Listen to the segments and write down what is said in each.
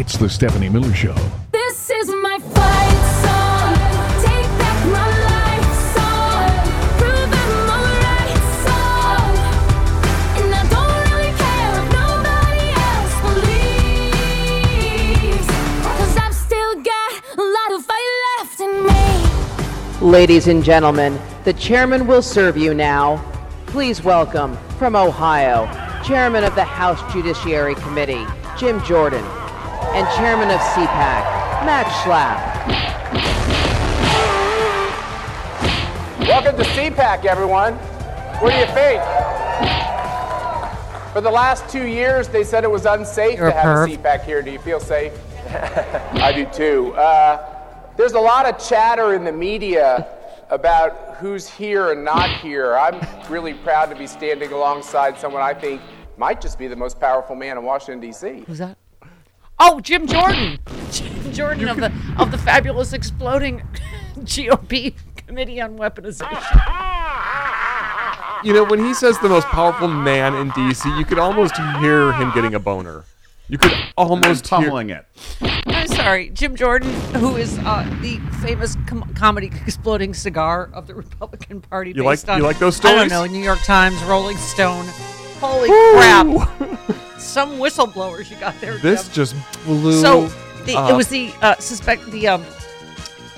It's the Stephanie Miller Show. This is my fight song. Take back my life song. Prove I'm alright song. And I don't really care if nobody else believes. Cause I've still got a lot of fight left in me. Ladies and gentlemen, the chairman will serve you now. Please welcome from Ohio, chairman of the House Judiciary Committee, Jim Jordan, and chairman of CPAC, Matt Schlapp. Welcome to CPAC, everyone. What do you think? For the last two years, they said it was unsafe You're to have perv. a CPAC here. Do you feel safe? I do too. Uh, there's a lot of chatter in the media about who's here and not here. I'm really proud to be standing alongside someone I think might just be the most powerful man in Washington, D.C. Who's that? Oh, Jim Jordan. Jim Jordan of the of the fabulous exploding GOP Committee on Weaponization. You know, when he says the most powerful man in DC, you could almost hear him getting a boner. You could almost hear. it. I'm sorry, Jim Jordan, who is uh, the famous com- comedy exploding cigar of the Republican Party. You like- on, you like those stories? I don't stories? know, New York Times, Rolling Stone. Holy crap! Some whistleblowers you got there. This Jim. just blew. So the, it was the uh, suspect, the um,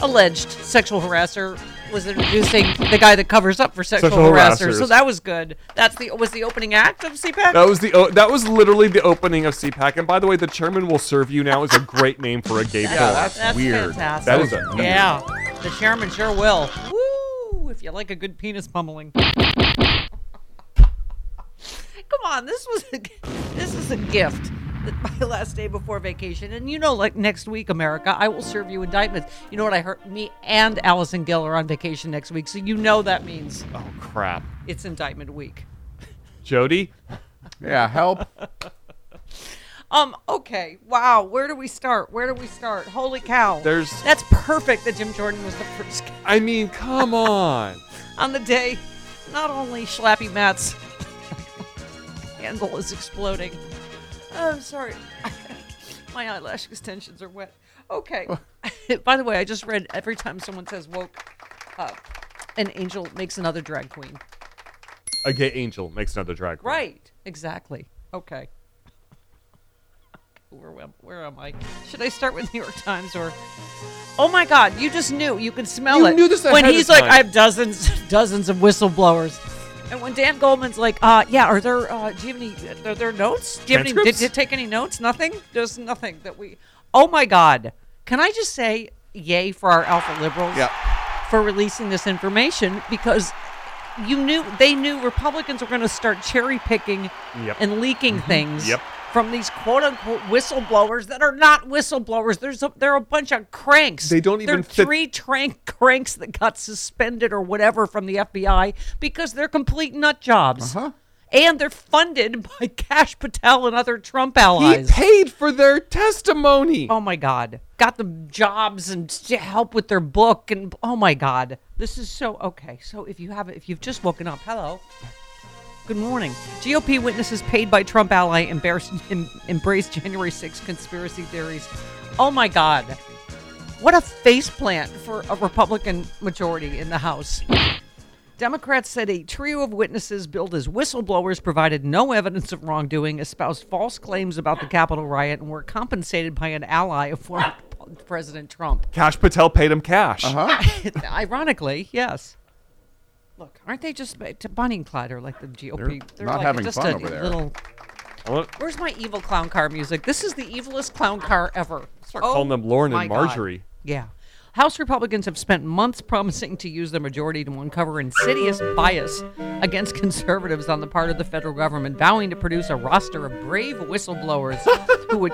alleged sexual harasser was introducing the guy that covers up for sexual, Sexual harassers. So that was good. That's the was the opening act of CPAC. That was the o- that was literally the opening of CPAC. And by the way, the chairman will serve you now is a great name for a gay Yeah, film. that's, That's weird. fantastic. That is a weird- yeah, the chairman sure will. Woo! If you like a good penis pummeling. Come on, this was a, this is a gift. My last day before vacation, and you know, like next week, America, I will serve you indictments. You know what I heard? Me and Allison Gill are on vacation next week, so you know that means Oh crap, it's indictment week. Jody. Yeah, help. Um. Okay. Wow. Where do we start? Where do we start? Holy cow! There's- that's perfect that Jim Jordan was the first guy I mean, come on. on the day. Not only Schlappy Matt's handle is exploding. Oh, I'm sorry. My eyelash extensions are wet. Okay. Oh. By the way, I just read every time someone says woke, up, an angel makes another drag queen. A gay angel makes another drag. queen. Right. Exactly. Okay. Where, am- where am I? Should I start with New York Times or? Oh my God! You just knew. You could smell You it. knew this when ahead of he's like, time. "I have dozens, dozens of whistleblowers," and when Dan Goldman's like, "Uh, yeah, are there? Uh, do you have any? Are there notes? Do you have any? Did you take any notes? Nothing. There's nothing that we. Oh my God! Can I just say, yay for our alpha liberals Yeah. for releasing this information because you knew they knew Republicans were going to start cherry picking Yep. and leaking things Yep. From these quote unquote whistleblowers that are not whistleblowers. There's a, they're a bunch of cranks. They don't even. They're fit- three trank cranks that got suspended or whatever from the FBI because they're complete nut jobs. Uh-huh. And they're funded by Kash Patel and other Trump allies. He paid for their testimony. Oh my God. Got them jobs and to help with their book and oh my God. This is so okay. So if you have if you've just woken up, hello. Good morning. GOP witnesses paid by Trump ally embarrass, em, embrace January 6 conspiracy theories. Oh my God. What a faceplant for a Republican majority in the House. Democrats said a trio of witnesses billed as whistleblowers provided no evidence of wrongdoing, espoused false claims about the Capitol riot, and were compensated by an ally of former President Trump. Kash Patel paid him cash. Uh huh? Ironically, yes. Look, aren't they just to Bonnie and Clyde are like the GOP? They're not like having just fun a over there. Little, where's my evil clown car music? This is the evilest clown car ever. start calling them Lauren Oh my and God. Marjorie. Yeah. House Republicans have spent months promising to use their majority to uncover insidious bias against conservatives on the part of the federal government, vowing to produce a roster of brave whistleblowers who would.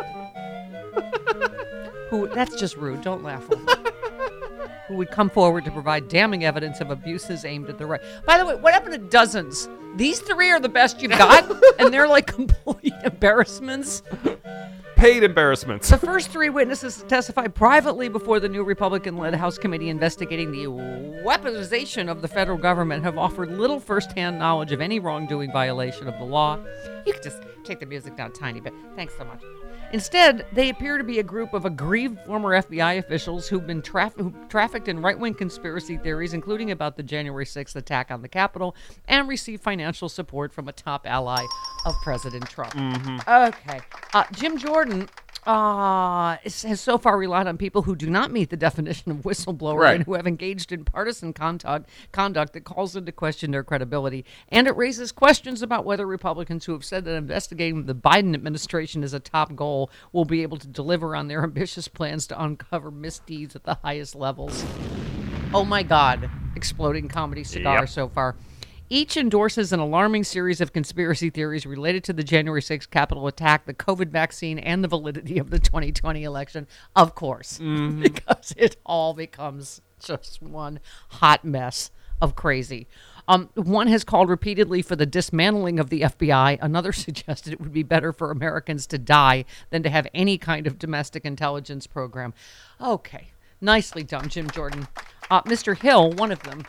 Who, that's just rude. Don't laugh. Who would come forward to provide damning evidence of abuses aimed at the right. By the way, what happened to dozens? These three are the best you've got, and they're like complete embarrassments. Paid embarrassments. The first three witnesses testified privately before the new Republican led House committee investigating the weaponization of the federal government have offered little firsthand knowledge of any wrongdoing violation of the law. You could just take the music down a tiny bit. Thanks so much. Instead, they appear to be a group of aggrieved former FBI officials who've been traf- who trafficked in right wing conspiracy theories, including about the January 6th attack on the Capitol, and received financial support from a top ally of President Trump. Okay. Uh, Jim Jordan uh, has so far relied on people who do not meet the definition of whistleblower Right. and who have engaged in partisan conduct, conduct that calls into question their credibility. And it raises questions about whether Republicans who have said that investigating the Biden administration is a top goal will be able to deliver on their ambitious plans to uncover misdeeds at the highest levels. Oh my God. Exploding comedy cigar Yep. so far. Each endorses an alarming series of conspiracy theories related to the January 6th Capitol attack, the COVID vaccine, and the validity of the 2020 election. Of course, because it all becomes just one hot mess of crazy. Um, one has called repeatedly for the dismantling of the FBI. Another suggested it would be better for Americans to die than to have any kind of domestic intelligence program. Okay, nicely done, Jim Jordan. Uh, Mr. Hill, one of them,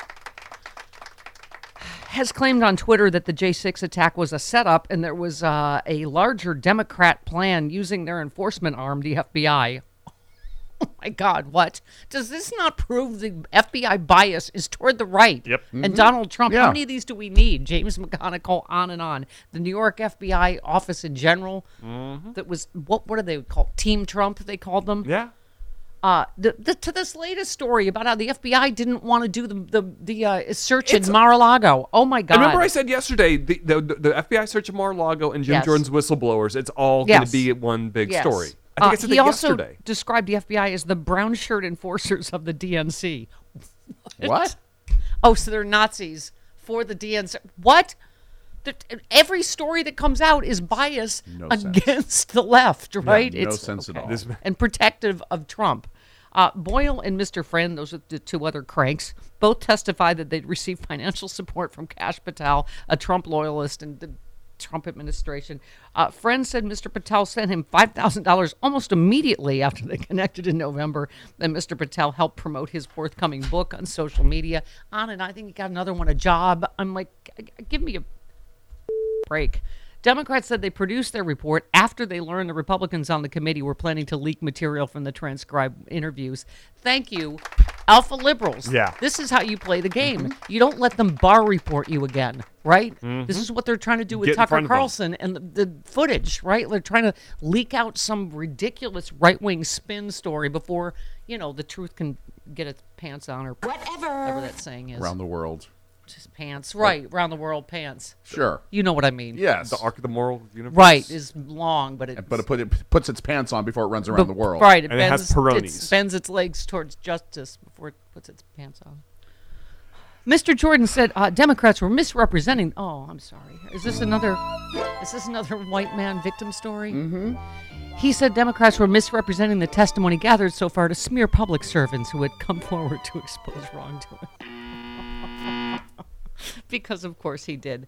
has claimed on Twitter that the J6 attack was a setup and there was uh, a larger Democrat plan using their enforcement arm, the FBI. Oh my God, what? Does this not prove the FBI bias is toward the right? Yep. And Donald Trump, Yeah. how many of these do we need? James McGonigal, on and on. The New York FBI office in general, that was, what, what are they called? Team Trump, they called them? Yeah. Uh, the, the, to this latest story about how the FBI didn't want to do the the, the uh, search It's- in Mar-a-Lago. Oh my God! I remember I said yesterday the, the, the FBI search of Mar-a-Lago and Jim Yes. Jordan's whistleblowers. It's all going to be one big Yes. story. I think Uh, I said he also yesterday. described the FBI as the brown shirt enforcers of the DNC. What? Oh, so they're Nazis for the DNC. What? The, every story that comes out is biased No sense. against the left, right? no sense at all. This- and protective of Trump. Uh, Boyle and Mr. Friend, those are the two other cranks, both testified that they'd received financial support from Kash Patel, a Trump loyalist and the Trump administration. Uh, Friend said Mr. Patel sent him $5,000 almost immediately after they connected in November. Then Mr. Patel helped promote his forthcoming book on social media. On and I think he got another one, a job. I'm like, g- g- give me a break. Democrats said they produced their report after they learned the Republicans on the committee were planning to leak material from the transcribed interviews. Thank you, Alpha Liberals. Yeah. This is how you play the game. Mm-hmm. You don't let them bar report you again, right? Mm-hmm. This is what they're trying to do with Get Tucker front of them. Carlson and the, the footage, right? They're trying to leak out some ridiculous right wing spin story before, you know, the truth can get its pants on or whatever, whatever that saying is. Around the world. Just pants. Right. Around the world pants. Sure. You know what I mean. Yes. the arc of the moral universe. Right, is long, but it But it, put, it puts its pants on before it runs around the world. Right, it And it bends, has Peronis. it's- bends its legs towards justice before it puts its pants on. Mr. Jordan said uh, Democrats were misrepresenting. Oh, I'm sorry. Is this another? Is this another white man victim story? Mm-hmm. He said Democrats were misrepresenting the testimony gathered so far to smear public servants who had come forward to expose wrongdoing. because of course he did.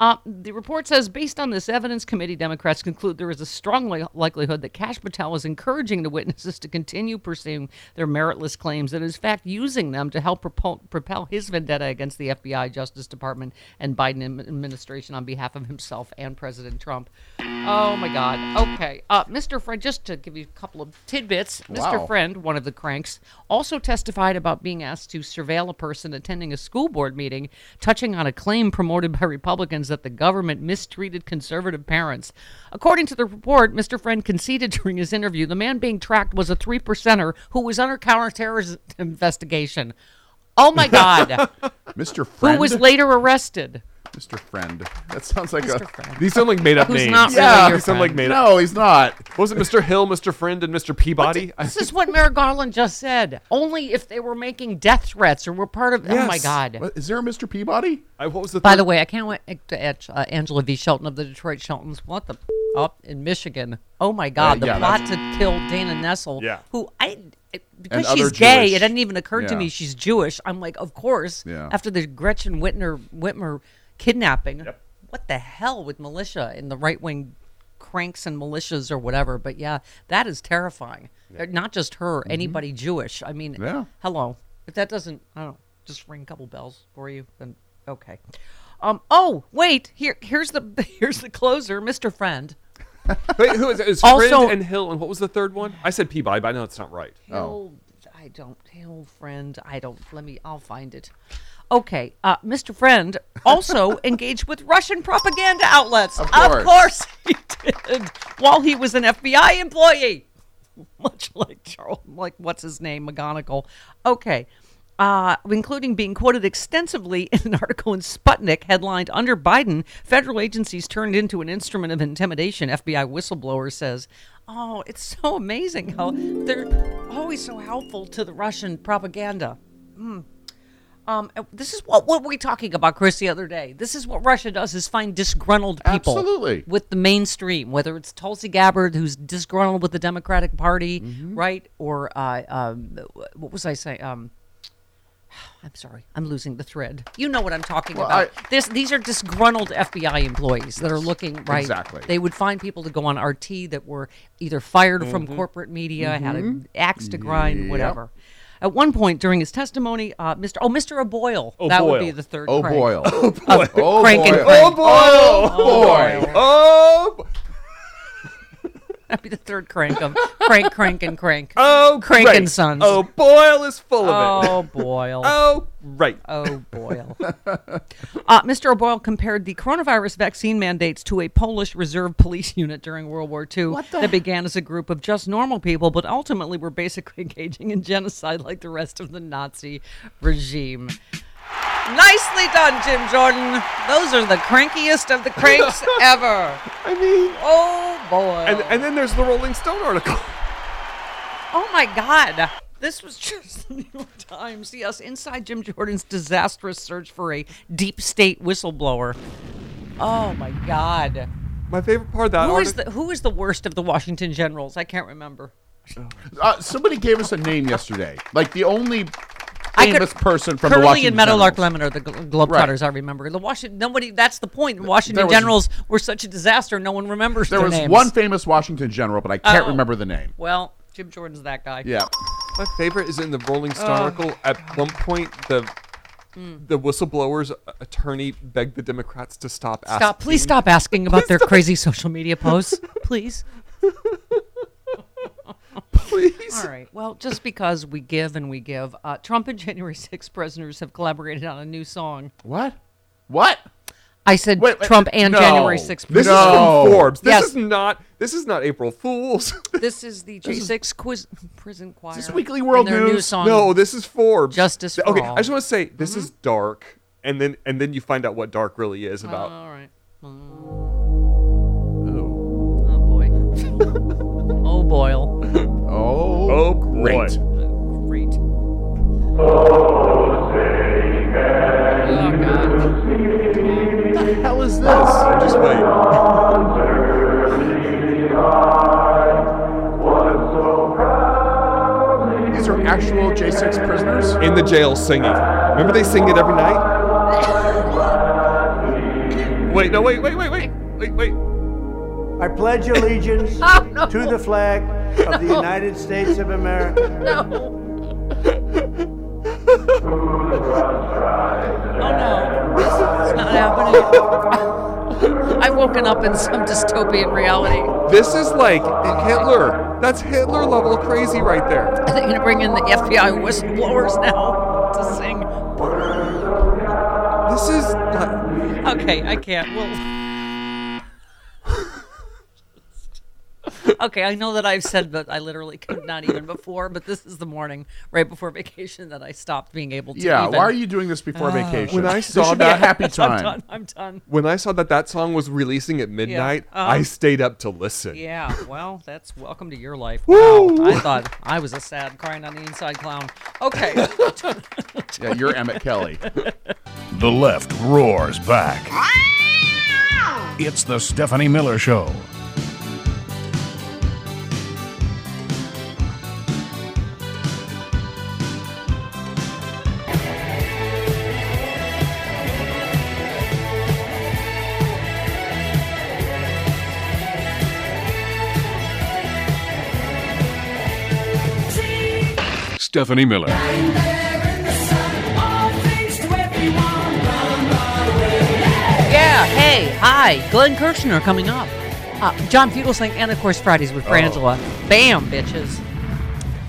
Uh, the report says, based on this evidence, committee Democrats conclude there is a strong li- likelihood that Kash Patel is encouraging the witnesses to continue pursuing their meritless claims and is, in fact, using them to help propel, propel his vendetta against the FBI, Justice Department, and Biden administration on behalf of himself and President Trump. Oh my God. Okay, uh, Mr. Friend, just to give you a couple of tidbits, Mr. Wow. Friend, one of the cranks, also testified about being asked to surveil a person attending a school board meeting, touching on a claim promoted by Republicans that the government mistreated conservative parents. According to the report, Mr. Friend conceded during his interview the man being tracked was a three percenter who was under counterterrorism investigation. Oh my God. Mr. Friend? Who was later arrested. Mr. Friend. That sounds like Mr. a. Friend. These sound like made up Who's names. not really Yeah. your These sound like friend. made up. No, he's not. Was it Mr. Hill, Mr. Friend, and Mr. Peabody? I This is what Merrick Garland just said. Only if they were making death threats or were part of. Oh my Yes. God. What, is there a Mr. Peabody? I, what was the By third- the way, I can't wait to add uh, Angela V. Shelton of the Detroit Sheltons. What the up in Michigan? Oh my God! Uh, the yeah, plot to kill Dana Nessel. Yeah. Who I it- because And she's other gay, Jewish- it hadn't even occurred to yeah. me she's Jewish. I'm like, of course. Yeah. After the Gretchen Whitmer Whitmer kidnapping, Yep. what the hell with militia and the right wing cranks and militias or whatever? But yeah, that is terrifying. Uh, Not just her, anybody Jewish. I mean, Mm-hmm. Yeah. hello. If that doesn't, I don't know, just ring a couple bells for you, then okay. Um. Oh, wait. Here, here's the here's the closer, Mr. Friend. Wait, who is it? It Also- Friend and Hill, and what was the third one? I said Peabody, but I know it's not right. Hill, I don't. Hill friend. I don't. Let me. I'll find it. Okay, uh, Mr. Friend also engaged with Russian propaganda outlets. Of course. course he did. While he was an FBI employee, much like Charles, like what's his name, McGonigal. Okay. Uh, including being quoted extensively in an article in Sputnik headlined Under Biden, federal agencies turned into an instrument of intimidation, FBI whistleblower says. Oh, it's so amazing how they're always so helpful to the Russian propaganda. Hmm. Um, uh, this is what what were we talking about, Chris, the other day. This is what Russia does: is find disgruntled people, Absolutely. with the mainstream, whether it's Tulsi Gabbard, who's disgruntled with the Democratic Party, Mm-hmm. right, or uh, um, what was I saying? Um, I'm sorry, I'm losing the thread. You know what I'm talking Well, about. I- this these are disgruntled FBI employees that are looking right. Exactly. They would find people to go on RT that were either fired from Mm-hmm. corporate media, had an axe to grind, whatever. At one point during his testimony, uh, Mr. Oh, Mr. O'Boyle. Oh, that would be the third. Oh crank. boy. Oh boy. Oh Crank and boy. crank. Oh boy. Oh boy. Oh. boy. That'd be the third crank of crank, crank, and crank. Oh, Crank great. and Sons. Oh, Boyle is full of it. Oh, Boyle. Oh, right. Oh, Boyle. uh, Mr. O'Boyle compared the coronavirus vaccine mandates to a Polish reserve police unit during World War II that began as a group of just normal people, but ultimately were basically engaging in genocide like the rest of the Nazi regime. Nicely done, Jim Jordan. Those are the crankiest of the cranks ever. I mean, Oh, boy. and, and then there's the Rolling Stone article. Oh my God. This was just the New York Times. Yes, inside Jim Jordan's disastrous search for a deep state whistleblower. Oh my God. My favorite part of that Who is article. the who is the worst of the Washington Generals? I can't remember. Uh, somebody gave us a name yesterday. Like the only I could- famous person from the Curly Washington and Meadowlark Generals. Lemon are the Glo- Globetrotters. I remember the Washington. Nobody. That's the point. Washington was- Generals were such a disaster. No one remembers There their was names. one famous Washington general, but I can't Oh. remember the name. Well, Jim Jordan's that guy. Yeah. My favorite is in the Rolling Stone Oh. article. At one point, the Hmm. the whistleblower's attorney begged the Democrats to stop asking. Stop! Please stop asking about their crazy social media posts. Please. Please. All right. Well, just because we give and we give, uh, Trump and January 6 prisoners have collaborated on a new song. What? What? I said Wait, wait, Trump and no. January 6 This prisoners. is from Forbes. This Yes. is not. This is not April Fools. This is the J6 quiz prison choir. this Weekly World and their new News? song. no, this is Forbes. Justice for Okay, all. I just want to say this Mm-hmm. is dark, and then and then you find out what dark really is about. All right. Oh boy. oh Boyle. Oh, Oh, great. boy. Great. Oh God. What the hell is this? Just wait. These are actual J6 prisoners? In the jail singing. Remember they sing it every night. wait, no, wait, wait, wait, wait, wait, wait. I pledge allegiance Oh, no. to the flag of the United States of America No. oh no. It's not happening. I've woken up in some dystopian reality. This is like Hitler. That's Hitler level crazy right there. Are they going to bring in the FBI whistleblowers now to sing? This is like, Okay, I can't. Well. Okay, I know that I've said that I literally could not even before, but this is the morning right before vacation that I stopped being able to. Yeah, even. why are you doing this before vacation? When I saw should be a that- happy I'm time. done. I'm done. when I saw that that song was releasing at midnight, Uh-huh. I stayed up to listen. Yeah, well, that's welcome to your life. Wow, I thought I was a sad, crying on the inside clown. Okay, Yeah, you're Emmett Kelly. The left roars back. It's the Stephanie Miller Show. Stephanie Miller. yeah, hey, hi, Glenn Kirschner coming up. Uh, John Fugelsang, and of course Fridays with Frangela. Bam, bitches.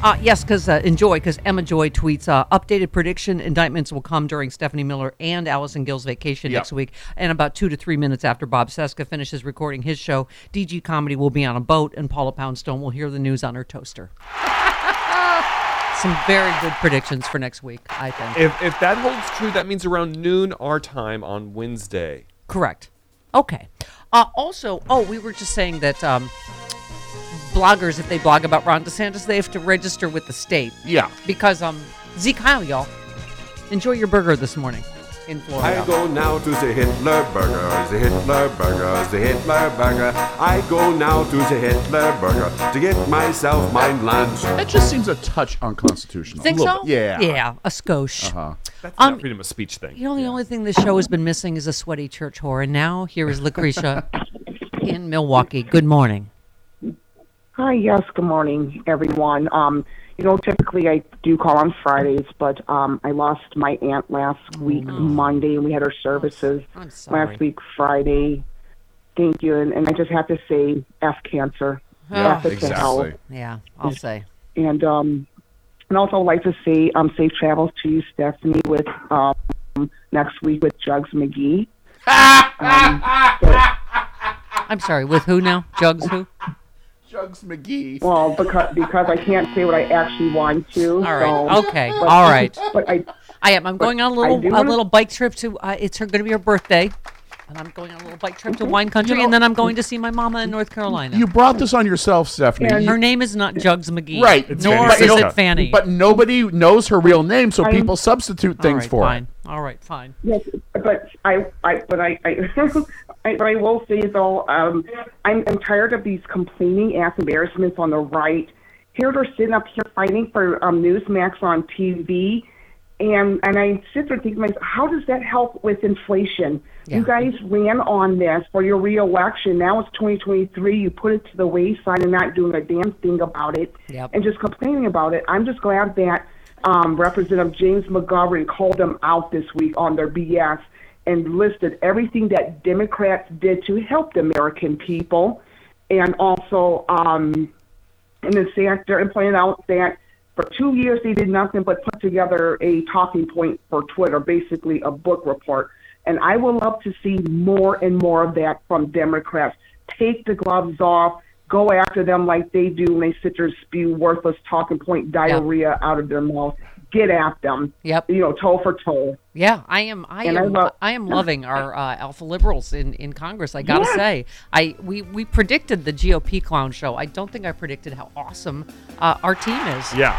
Uh, yes, because uh, enjoy, because Emma Joy tweets uh, updated prediction indictments will come during Stephanie Miller and Allison Gill's vacation Yep. next week, and about two to three minutes after Bob Cesca finishes recording his show, DG Comedy will be on a boat, and Paula Poundstone will hear the news on her toaster. Some very good predictions for next week, I think. If, if that holds true, that means around noon our time on Wednesday. Correct. Okay. Uh, also, oh, we were just saying that um, bloggers, if they blog about Ron DeSantis, they have to register with the state. Yeah. Because um, Zeke Heil, y'all, enjoy your burger this morning in Florida. I go now to the Hitler Burger, the Hitler Burger, the Hitler Burger. I go now to the Hitler Burger to get myself my lunch. That just seems a touch unconstitutional. Think A so? bit. Yeah. Yeah, a skosh. Uh-huh. That's Um, not freedom of speech thing. You know, the only thing this show has been missing is a sweaty church whore. And now here is Lucretia in Milwaukee. Good morning. Hi, yes, good morning, everyone. Um, you know, typically I do call on Fridays, but um, I lost my aunt last week, Monday, and we had her services I'm sorry. last week, Friday. Thank you, and, and I just have to say, F cancer. F it to hell. Exactly. Yeah, I'll say. And um, and also I'd like to say um, safe travels to you, Stephanie, with um, next week with Jugs McGee. um, but- I'm sorry, with who now? Jugs who? Jugs McGee. well, because because I can't say what I actually want to. All right. so- Okay. but- All right. But I I am. I'm going on a I little a wanna- little bike trip to. Uh, it's her going to be her birthday, and I'm going on a little bike trip to wine country, and then I'm going to see my mama in North Carolina. You brought this on yourself, Stephanie. And- her name is not Jugs McGee, Right. Nor Fanny is it Fanny. But nobody knows her real name, so I'm- people substitute things right, for fine. it. All right, fine. Yes, but I, I, but I, I, I, but I will say though, um, I'm, I'm tired of these complaining ass embarrassments on the right. Here they're sitting up here fighting for um, Newsmax on TV, and and I sit there thinking, myself, how does that help with inflation? Yeah. You guys ran on this for your reelection. Now it's 2023. You put it to the wayside and not doing a damn thing about it, Yep. and just complaining about it. I'm just glad that um, Representative James McGovern called them out this week on their BS and listed everything that Democrats did to help the American people, and also um, and then sat there and pointed out that for two years they did nothing but put together a talking point for Twitter, basically a book report. And I would love to see more and more of that from Democrats. Take the gloves off, go after them like they do when they sit there and spew worthless talking point diarrhea out of their mouth. Get at them. Yep. You know, toe for toe. Yeah, I am. I And I am. love- I am loving our uh, alpha liberals in, in Congress. I gotta Yeah. say, I we we predicted the GOP clown show. I don't think I predicted how awesome uh, our team is. Yeah,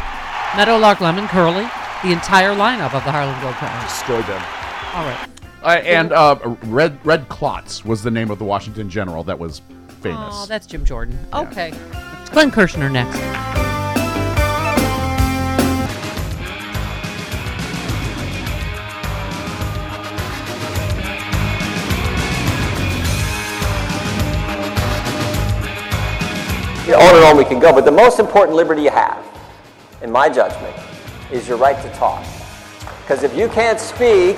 Meadowlark, Lemon, Curly, the entire lineup of the Harlem Globetrotters. destroyed them. All right. Uh, and uh, Red Red Klotz was the name of the Washington general that was famous. Oh, that's Jim Jordan. Okay. It's Glenn Kirschner next. On and on we can go. But the most important liberty you have, in my judgment, is your right to talk. Because if you can't speak,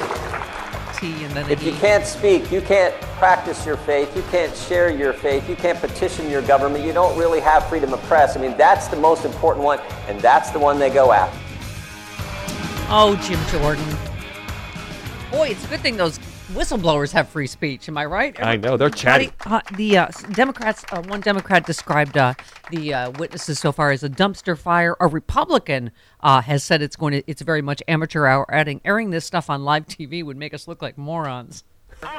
T and then if you can't speak, you can't practice your faith, you can't share your faith, you can't petition your government, you don't really have freedom of press. I mean, that's the most important one, and that's the one they go after. Oh, Jim Jordan. Boy, it's a good thing those whistleblowers have free speech. Am I right? I know they're chatty. Uh, the uh, Democrats, uh, one Democrat described uh, the uh, witnesses so far as a dumpster fire. A Republican uh, has said it's going to, it's very much amateur hour. Adding airing this stuff on live TV would make us look like morons. okay,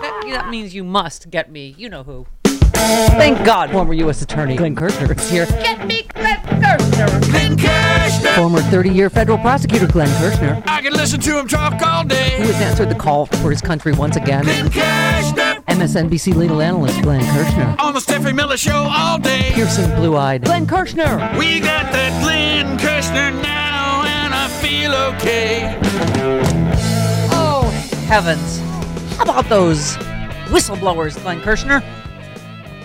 that, that means you must get me. You know who. Thank God, former U.S. Attorney Glenn Kirschner is here. Get me Glenn Kirschner. Glenn Kirschner. Former 30-year federal prosecutor Glenn Kirschner, I can listen to him talk all day. who day. has answered the call for his country once again. Glenn Kirschner. MSNBC legal analyst Glenn Kirschner. On the Stephanie Miller Show all day. Piercing blue-eyed Glenn Kirschner. We got that Glenn Kirschner now, and I feel okay. Oh, heavens. How about those whistleblowers, Glenn Kirschner?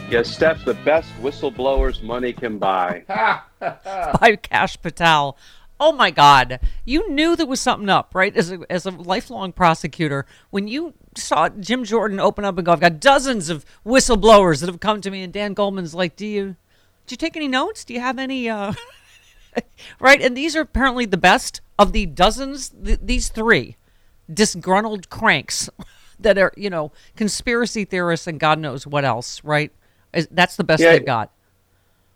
Yes, Steph, the best whistleblowers money can buy. By Kash Patel. Oh my God. You knew there was something up, right? As a, as a lifelong prosecutor, when you saw Jim Jordan open up and go, I've got dozens of whistleblowers that have come to me, and Dan Goldman's like, Do you did you take any notes? Do you have any uh right? And these are apparently the best of the dozens, th- these three disgruntled cranks that are, you know, conspiracy theorists and God knows what else, right? That's the best Yeah. they've got.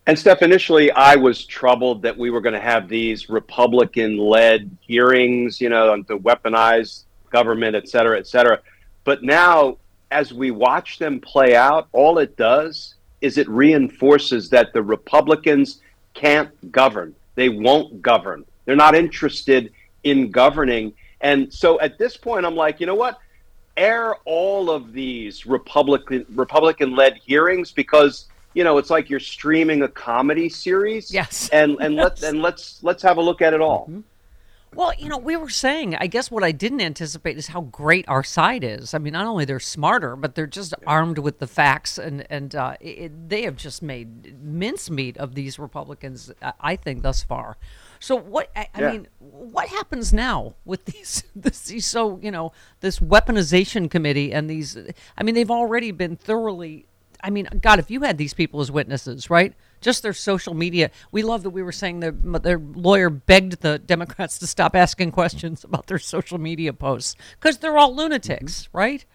And Steph, initially I was troubled that we were going to have these Republican-led hearings, you know, on the weaponized government, et cetera, et cetera. But now, as we watch them play out, all it does is it reinforces that the Republicans can't govern. They won't govern. They're not interested in governing. And so at this point, I'm like, you know what? Air all of these Republican Republican-led hearings because you know it's like you're streaming a comedy series. Yes. And and let's and let's let's have a look at it all. Well, you know, we were saying, I guess what I didn't anticipate is how great our side is. I mean, not only they're smarter, but they're just armed with the facts, and and uh, it, they have just made mincemeat of these Republicans. I- I think thus far. So what? I, I mean, what happens now with these? This, these so you know this weaponization committee and these. I mean, they've already been thoroughly. I mean, God, if you had these people as witnesses, right? Just their social media. We love that we were saying their their lawyer begged the Democrats to stop asking questions about their social media posts because they're all lunatics, right?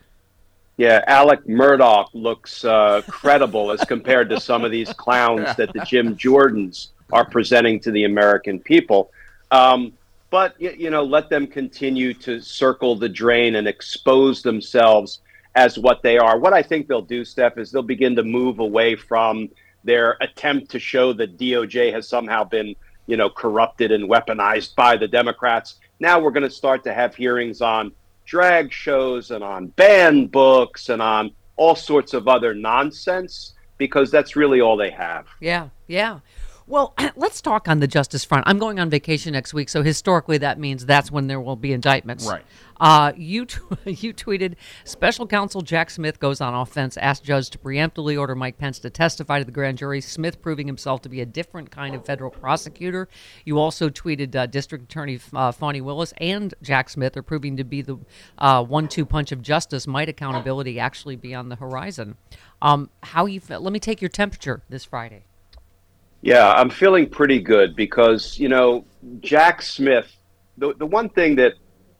Yeah, Alec Murdaugh looks uh, credible as compared to some of these clowns that the Jim Jordans are presenting to the American people. Um, but you know, let them continue to circle the drain and expose themselves as what they are. What I think they'll do, Steph, is they'll begin to move away from their attempt to show that DOJ has somehow been, you know, corrupted and weaponized by the Democrats. Now we're going to start to have hearings on drag shows and on banned books and on all sorts of other nonsense because that's really all they have. Yeah, yeah. Well, let's talk on the justice front. I'm going on vacation next week, so historically that means that's when there will be indictments. Right. Uh, you t- you tweeted special counsel Jack Smith goes on offense, asked judge to preemptively order Mike Pence to testify to the grand jury. Smith proving himself to be a different kind of federal prosecutor. You also tweeted uh, District Attorney uh, Fani Willis and Jack Smith are proving to be the uh, one-two punch of justice. Might accountability actually be on the horizon? Um, how you feel? Let me take your temperature this Friday. Yeah, I'm feeling pretty good because, you know, Jack Smith, the, the one thing that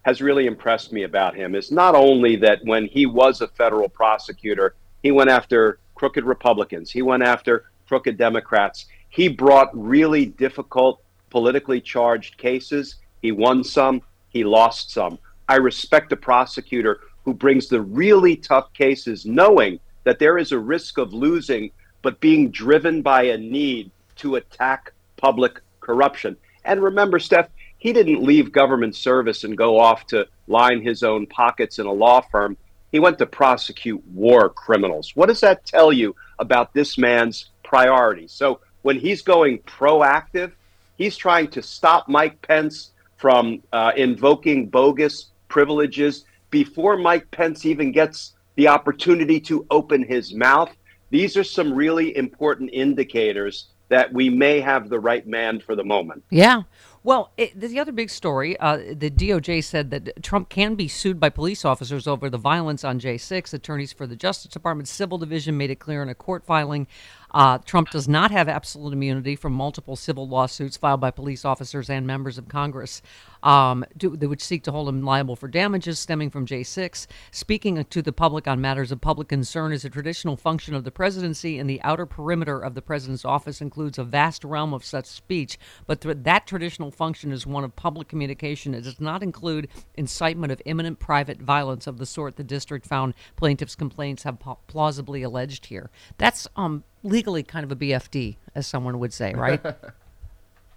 has really impressed me about him is not only that when he was a federal prosecutor, he went after crooked Republicans, he went after crooked Democrats. He brought really difficult, politically charged cases. He won some, he lost some. I respect a prosecutor who brings the really tough cases knowing that there is a risk of losing, but being driven by a need to attack public corruption. And remember, Steph, he didn't leave government service and go off to line his own pockets in a law firm. He went to prosecute war criminals. What does that tell you about this man's priorities? So when he's going proactive, he's trying to stop Mike Pence from uh, invoking bogus privileges before Mike Pence even gets the opportunity to open his mouth. These are some really important indicators that we may have the right man for the moment. Yeah. Well, it, the other big story uh, the DOJ said that Trump can be sued by police officers over the violence on J6. Attorneys for the Justice Department Civil Division made it clear in a court filing uh, Trump does not have absolute immunity from multiple civil lawsuits filed by police officers and members of Congress um, do, would seek to hold him liable for damages stemming from J6. Speaking to the public on matters of public concern is a traditional function of the presidency, and the outer perimeter of the president's office includes a vast realm of such speech. But th- that traditional function is one of public communication. It does not include incitement of imminent private violence of the sort the district found plaintiffs' complaints have pa- plausibly alleged here. That's um, legally kind of a BFD, as someone would say, right?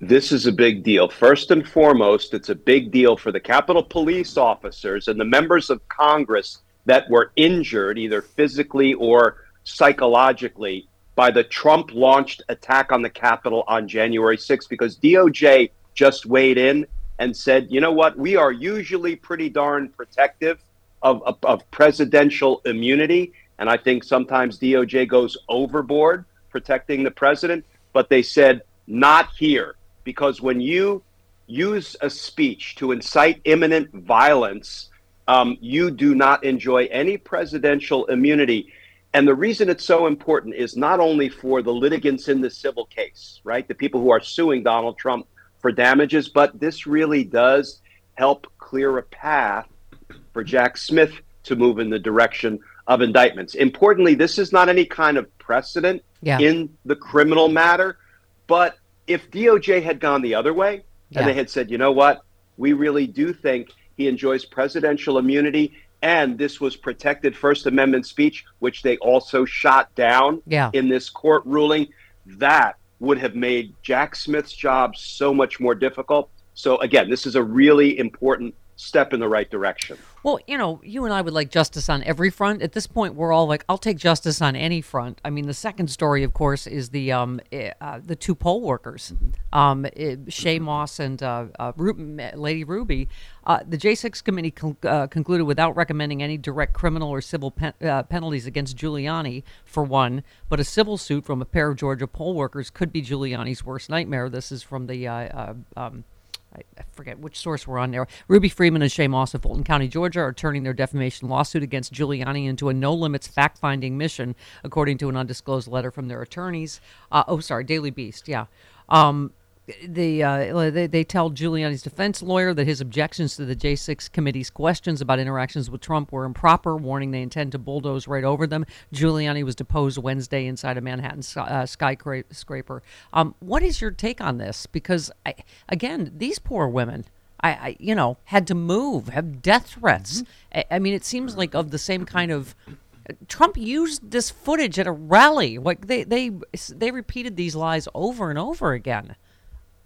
This is a big deal. First and foremost, it's a big deal for the Capitol Police officers and the members of Congress that were injured, either physically or psychologically, by the Trump launched attack on the Capitol on January 6th, because DOJ just weighed in and said, you know what, we are usually pretty darn protective of, of, of presidential immunity. And I think sometimes DOJ goes overboard protecting the president, but they said, not here because when you use a speech to incite imminent violence, um, you do not enjoy any presidential immunity. And the reason it's so important is not only for the litigants in the civil case, right? The people who are suing Donald Trump for damages, but this really does help clear a path for Jack Smith to move in the direction of indictments. Importantly, this is not any kind of precedent Yeah. in the criminal matter, but if DOJ had gone the other way Yeah. and they had said, you know what, we really do think he enjoys presidential immunity and this was protected First Amendment speech, which they also shot down Yeah. in this court ruling, that would have made Jack Smith's job so much more difficult. So, again, this is a really important step in the right direction. Well, you know, you and I would like justice on every front. At this point, we're all like, I'll take justice on any front. I mean, the second story, of course, is the um, eh, uh, the two poll workers, um, eh, Shaye Moss and uh, uh, Ru- Lady Ruby. Uh, the J6 committee con- uh, concluded without recommending any direct criminal or civil pen- uh, penalties against Giuliani, for one, but a civil suit from a pair of Georgia poll workers could be Giuliani's worst nightmare. This is from the. Uh, uh, um, I I forget which source we're on there. Ruby Freeman and Shaye Moss of Fulton County, Georgia, are turning their defamation lawsuit against Giuliani into a no limits fact finding mission, according to an undisclosed letter from their attorneys. Uh, oh, sorry, Daily Beast, yeah. Um, the, uh, they, they tell Giuliani's defense lawyer that his objections to the J6 committee's questions about interactions with Trump were improper, warning they intend to bulldoze right over them. Giuliani was deposed Wednesday inside a Manhattan sky- uh, skyscraper. Um, what is your take on this? Because, I, again, these poor women. I, I, you know, had to move, have death threats. I, I mean, it seems like of the same kind of. Trump used this footage at a rally. Like they, they, they repeated these lies over and over again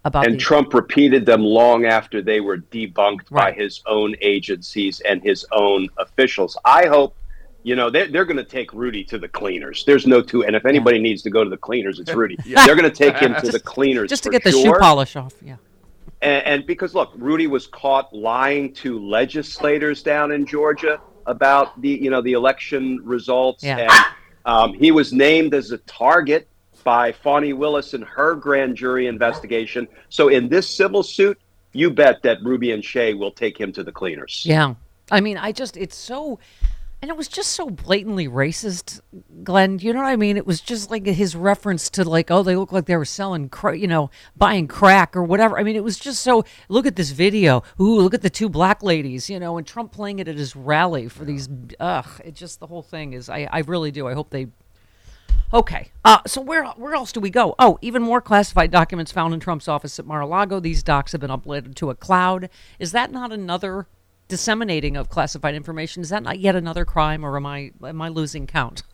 about and the- Trump repeated them long after they were debunked by his own agencies and his own officials. I hope, you know, they're, they're going to take Rudy to the cleaners. There's no two. And if anybody needs to go to the cleaners, it's Rudy. Yeah. They're going to take him to the cleaners just to get the shoe polish off. Yeah. And, and because look, Rudy was caught lying to legislators down in Georgia about the you know the election results, Yeah. and um, he was named as a target by Fani Willis in her grand jury investigation. So in this civil suit, you bet that Ruby and Shaye will take him to the cleaners. Yeah. I mean, I just, it's so, and it was just so blatantly racist, Glenn. You know what I mean? It was just like his reference to, like, oh, they look like they were selling, cra- you know, buying crack or whatever. I mean, it was just so, look at this video. Ooh, look at the two black ladies, you know, and Trump playing it at his rally for these, ugh, it just, the whole thing is, I, I really do. I hope they, Okay. Uh, so where where else do we go? Oh, even more classified documents found in Trump's office at Mar-a-Lago. These docs have been uploaded to a cloud. Is that not another disseminating of classified information? Is that not yet another crime, or am I am I losing count?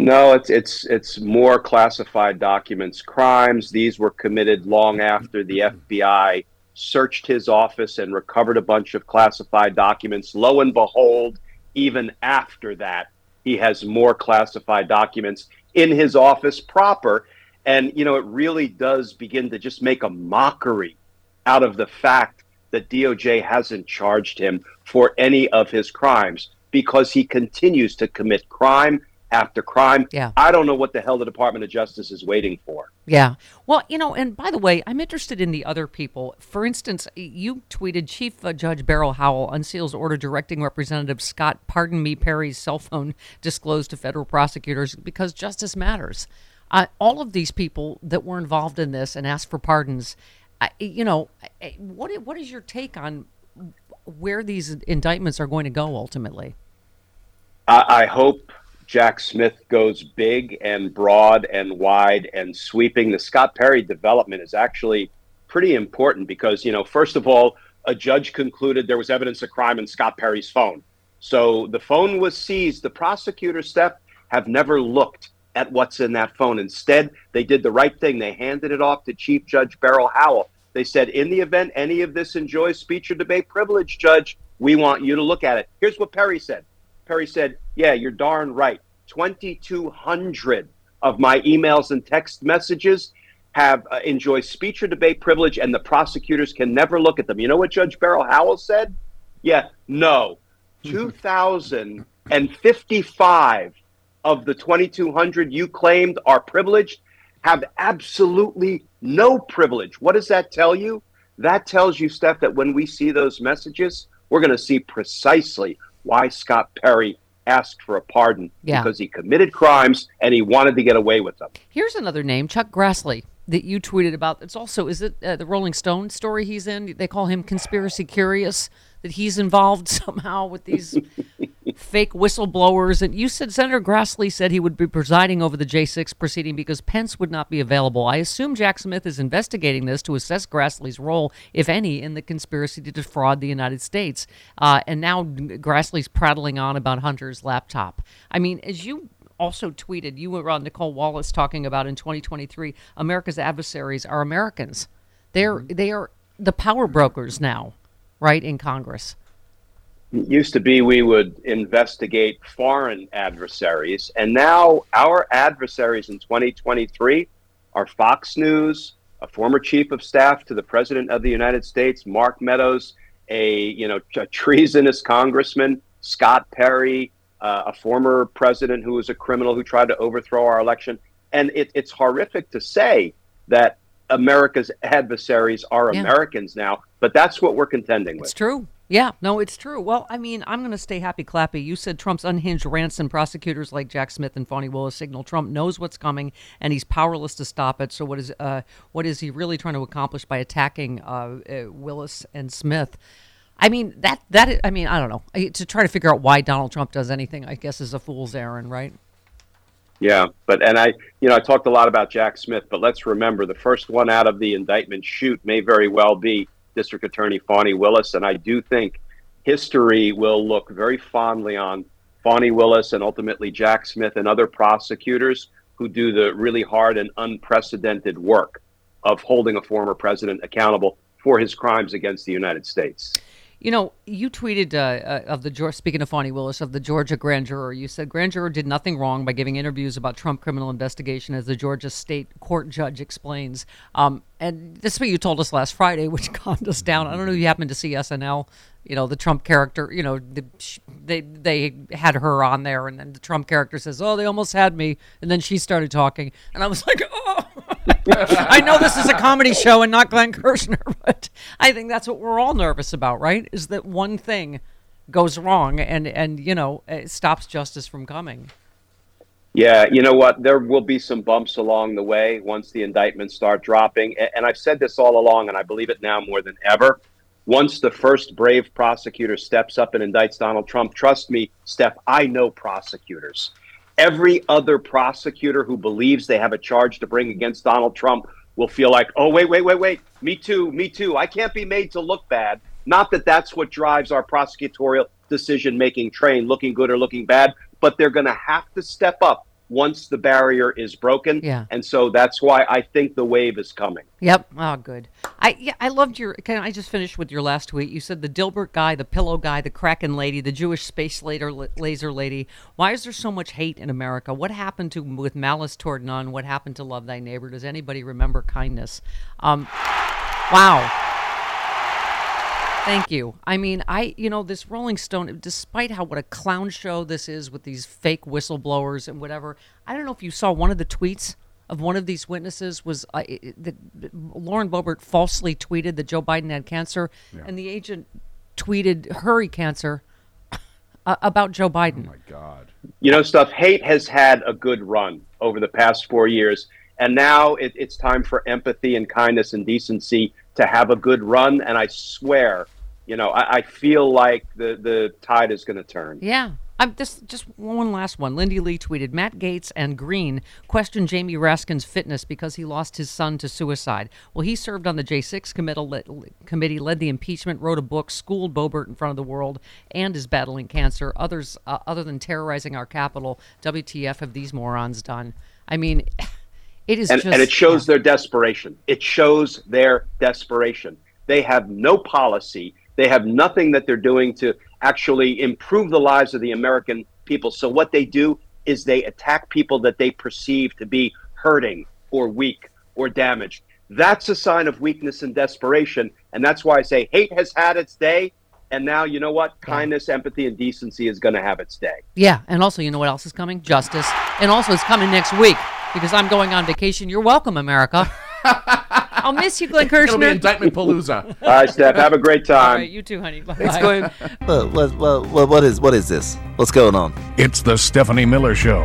No, it's it's it's more classified documents, crimes. These were committed long after the FBI searched his office and recovered a bunch of classified documents. Lo and behold, even after that, he has more classified documents in his office proper. And you know, it really does begin to just make a mockery out of the fact that DOJ hasn't charged him for any of his crimes because he continues to commit crime after crime. Yeah. I don't know what the hell the Department of Justice is waiting for. Yeah. Well, you know, and by the way, I'm interested in the other people. For instance, you tweeted Chief uh, Judge Beryl Howell unseals order directing Representative Scott Pardon Me Perry's cell phone disclosed to federal prosecutors because justice matters. Uh, all of these people that were involved in this and asked for pardons, I, you know, what what is your take on where these indictments are going to go ultimately? I, I hope Jack Smith goes big and broad and wide and sweeping. The Scott Perry development is actually pretty important because, you know, first of all, a judge concluded there was evidence of crime in Scott Perry's phone. So the phone was seized. The prosecutor, Steph, have never looked at what's in that phone. Instead, they did the right thing. They handed it off to Chief Judge Beryl Howell. They said, in the event any of this enjoys speech or debate privilege, Judge, we want you to look at it. Here's what Perry said. Perry said, Yeah, you're darn right. 2,200 of my emails and text messages have uh, enjoy speech or debate privilege, and the prosecutors can never look at them. You know what Judge Beryl Howell said? Yeah, no. 2,055 of the 2,200 you claimed are privileged have absolutely no privilege. What does that tell you? That tells you, Steph, that when we see those messages, we're going to see precisely why Scott Perry asked for a pardon Yeah. because he committed crimes and he wanted to get away with them. Here's another name, Chuck Grassley, that you tweeted about. It's also is it uh, the Rolling Stone story he's in? They call him conspiracy curious that he's involved somehow with these fake whistleblowers. And you said Senator Grassley said he would be presiding over the J6 proceeding because Pence would not be available. I assume Jack Smith is investigating this to assess Grassley's role, if any, in the conspiracy to defraud the United States. Uh, and now Grassley's prattling on about Hunter's laptop. I mean, as you also tweeted, you were on Nicolle Wallace talking about in 2023, America's adversaries are Americans. They're they are the power brokers now, right in Congress. It used to be we would investigate foreign adversaries, and now our adversaries in 2023 are Fox News, a former chief of staff to the president of the United States, Mark Meadows, a you know a treasonous congressman, Scott Perry, uh, a former president who was a criminal who tried to overthrow our election, and it, it's horrific to say that America's adversaries are Yeah. Americans now, but that's what we're contending with. It's true. Yeah, no, it's true. Well, I mean, I'm going to stay happy clappy. You said Trump's unhinged rants and prosecutors like Jack Smith and Fani Willis signal Trump knows what's coming and he's powerless to stop it. So what is uh, what is he really trying to accomplish by attacking uh, uh, Willis and Smith? I mean that that I mean I don't know to try to figure out why Donald Trump does anything. I guess is a fool's errand, right? Yeah, but and I, you know, I talked a lot about Jack Smith, but let's remember the first one out of the indictment shoot may very well be District Attorney Fani Willis, and I do think history will look very fondly on Fani Willis and ultimately Jack Smith and other prosecutors who do the really hard and unprecedented work of holding a former president accountable for his crimes against the United States. You know, you tweeted uh, uh, of the speaking of Fani Willis of the Georgia grand juror. You said grand juror did nothing wrong by giving interviews about Trump criminal investigation, as the Georgia state court judge explains. Um, and this is what you told us last Friday, which calmed us down. I don't know if you happened to see SNL. You know, the Trump character. You know, the, they they had her on there, and then the Trump character says, "Oh, they almost had me," and then she started talking, and I was like, "Oh." I know this is a comedy show and not Glenn Kirschner, but I think that's what we're all nervous about, right? Is that one thing goes wrong and and you know it stops justice from coming. Yeah, you know what? There will be some bumps along the way once the indictments start dropping. And I've said this all along, and I believe it now more than ever. Once the first brave prosecutor steps up and indicts Donald Trump, trust me, Steph, I know prosecutors. Every other prosecutor who believes they have a charge to bring against Donald Trump will feel like, oh, wait, wait, wait, wait. Me too, me too. I can't be made to look bad. Not that that's what drives our prosecutorial decision making train, looking good or looking bad, but they're going to have to step up once the barrier is broken. Yeah. And so that's why I think the wave is coming. Yep. Oh, good. I yeah, I loved your. Can I just finish with your last tweet? You said the Dilbert guy, the pillow guy, the Kraken lady, the Jewish space laser laser lady. Why is there so much hate in America? What happened to with malice toward none? What happened to love thy neighbor? Does anybody remember kindness? Um, wow. Thank you. I mean, I you know this Rolling Stone, despite how what a clown show this is with these fake whistleblowers and whatever. I don't know if you saw one of the tweets of one of these witnesses was uh, that Lauren Boebert falsely tweeted that Joe Biden had cancer, and the agent tweeted hurry cancer uh, about Joe Biden. Oh my God. You know, stuff, hate has had a good run over the past four years. And now it, it's time for empathy and kindness and decency to have a good run. And I swear, you know, I, I feel like the, the tide is going to turn. Yeah. I'm this just one last one. Lindy Lee tweeted Matt Gaetz and Green questioned Jamie Raskin's fitness because he lost his son to suicide. Well, he served on the J6 committee, led, the impeachment, wrote a book, schooled Boebert in front of the world, and is battling cancer. Others, uh, other than terrorizing our capital, WTF have these morons done? I mean, it is and, just and it shows their desperation. It shows their desperation. They have no policy. They have nothing that they're doing to actually improve the lives of the American people. So what they do is they attack people that they perceive to be hurting or weak or damaged. That's a sign of weakness and desperation. And that's why I say hate has had its day. And now, you know what? Kindness, empathy, and decency is going to have its day. Yeah, and also, you know what else is coming? Justice. And also, it's coming next week because I'm going on vacation. You're welcome, America. I'll miss you, Glenn It'll be Kirschner. indictment palooza. All right, Steph. Have a great time. right, you too, honey. Bye. Thanks, Glenn. What, what, what, what, what is what is this? What's going on? It's the Stephanie Miller Show.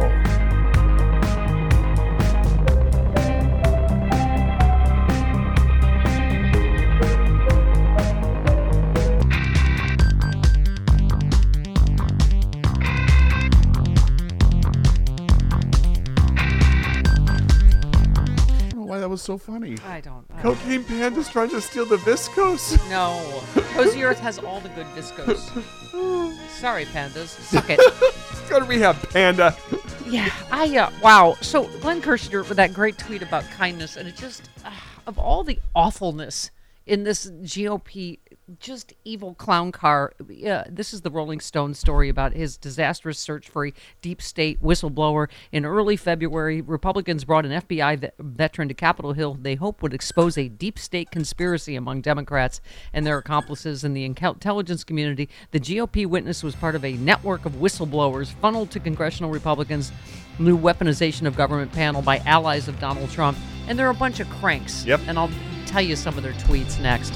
So funny. I don't. I don't Cocaine Panda's trying to steal the viscose. No. Cozy Earth has all the good viscose. Sorry, pandas. Suck it. Go to rehab, Panda. Yeah, I uh, wow. So Glenn Kirschner with that great tweet about kindness, and it just uh, of all the awfulness in this GOP just evil clown car. Yeah, this is the Rolling Stone story about his disastrous search for a deep state whistleblower. In early February, Republicans brought an FBI vet- veteran to Capitol Hill. They hope would expose a deep state conspiracy among Democrats and their accomplices in the intelligence community. The GOP witness was part of a network of whistleblowers funneled to congressional Republicans. New weaponization of government panel by allies of Donald Trump, and they're a bunch of cranks. Yep. And I'll tell you some of their tweets next.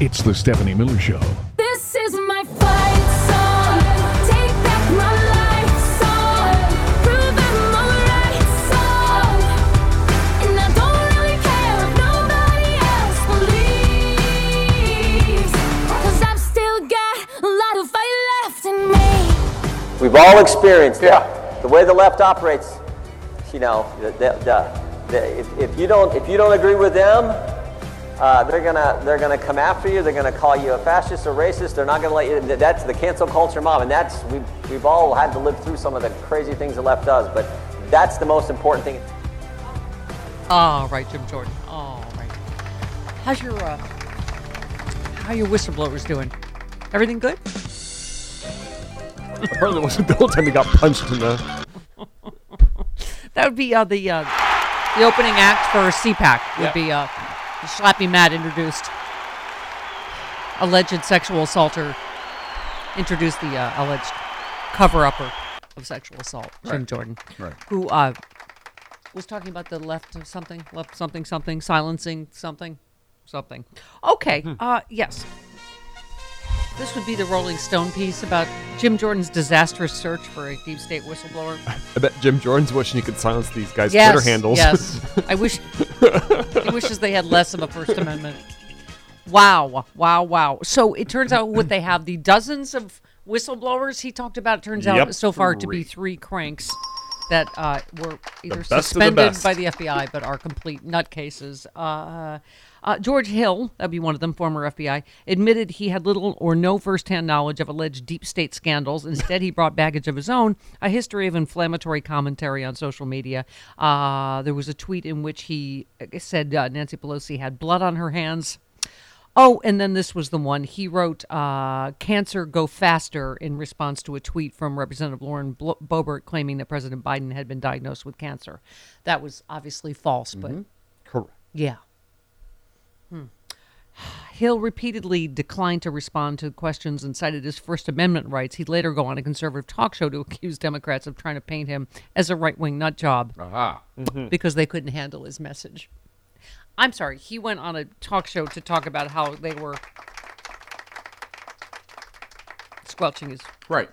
It's the Stephanie Miller Show. This is my fight song. Take back my life song. Prove I'm alright song. And I don't really care if nobody else believes. Cause I've still got a lot of fight left in me. We've all experienced it. The way the left operates, you know, the, the, the, the, if, if you don't if you don't agree with them, uh, they're gonna they're gonna come after you. They're gonna call you a fascist or racist. They're not gonna let you. That's the cancel culture mob, and that's we've we've all had to live through some of the crazy things the left does. But that's the most important thing. All right, Jim Jordan. All right. How's your uh, how your whistleblowers doing? Everything good? Apparently, it wasn't the whole time he got punched in the. That would be uh, the uh, the opening act for CPAC. Would Yeah. be uh, Slappy Matt introduced alleged sexual assaulter introduced the uh, alleged cover upper of sexual assault, Jim Right. Jordan, Right. who uh, was talking about the left of something, left something, something, silencing something, something. Okay, uh, yes. This would be the Rolling Stone piece about Jim Jordan's disastrous search for a deep state whistleblower. I bet Jim Jordan's wishing he could silence these guys' yes, Twitter handles. Yes, I wish. he wishes they had less of a First Amendment. Wow, wow, wow. So it turns out what they have the dozens of whistleblowers he talked about. Turns out so far to be Three. cranks that uh, were either of the suspended by the FBI but are complete nutcases. Uh, uh, George Hill, that'd be one of them, former FBI, admitted he had little or no firsthand knowledge of alleged deep state scandals. Instead, he brought baggage of his own, a history of inflammatory commentary on social media. Uh, there was a tweet in which he said uh, Nancy Pelosi had blood on her hands. Oh, and then this was the one. He wrote, uh, Cancer Go Faster, in response to a tweet from Representative Lauren Boebert claiming that President Biden had been diagnosed with cancer. That was obviously false, but Correct. yeah. Hmm. Hill repeatedly declined to respond to questions and cited his First Amendment rights. He'd later go on a conservative talk show to accuse Democrats of trying to paint him as a right wing nut job Aha. because they couldn't handle his message. I'm sorry, he went on a talk show to talk about how they were squelching his Right.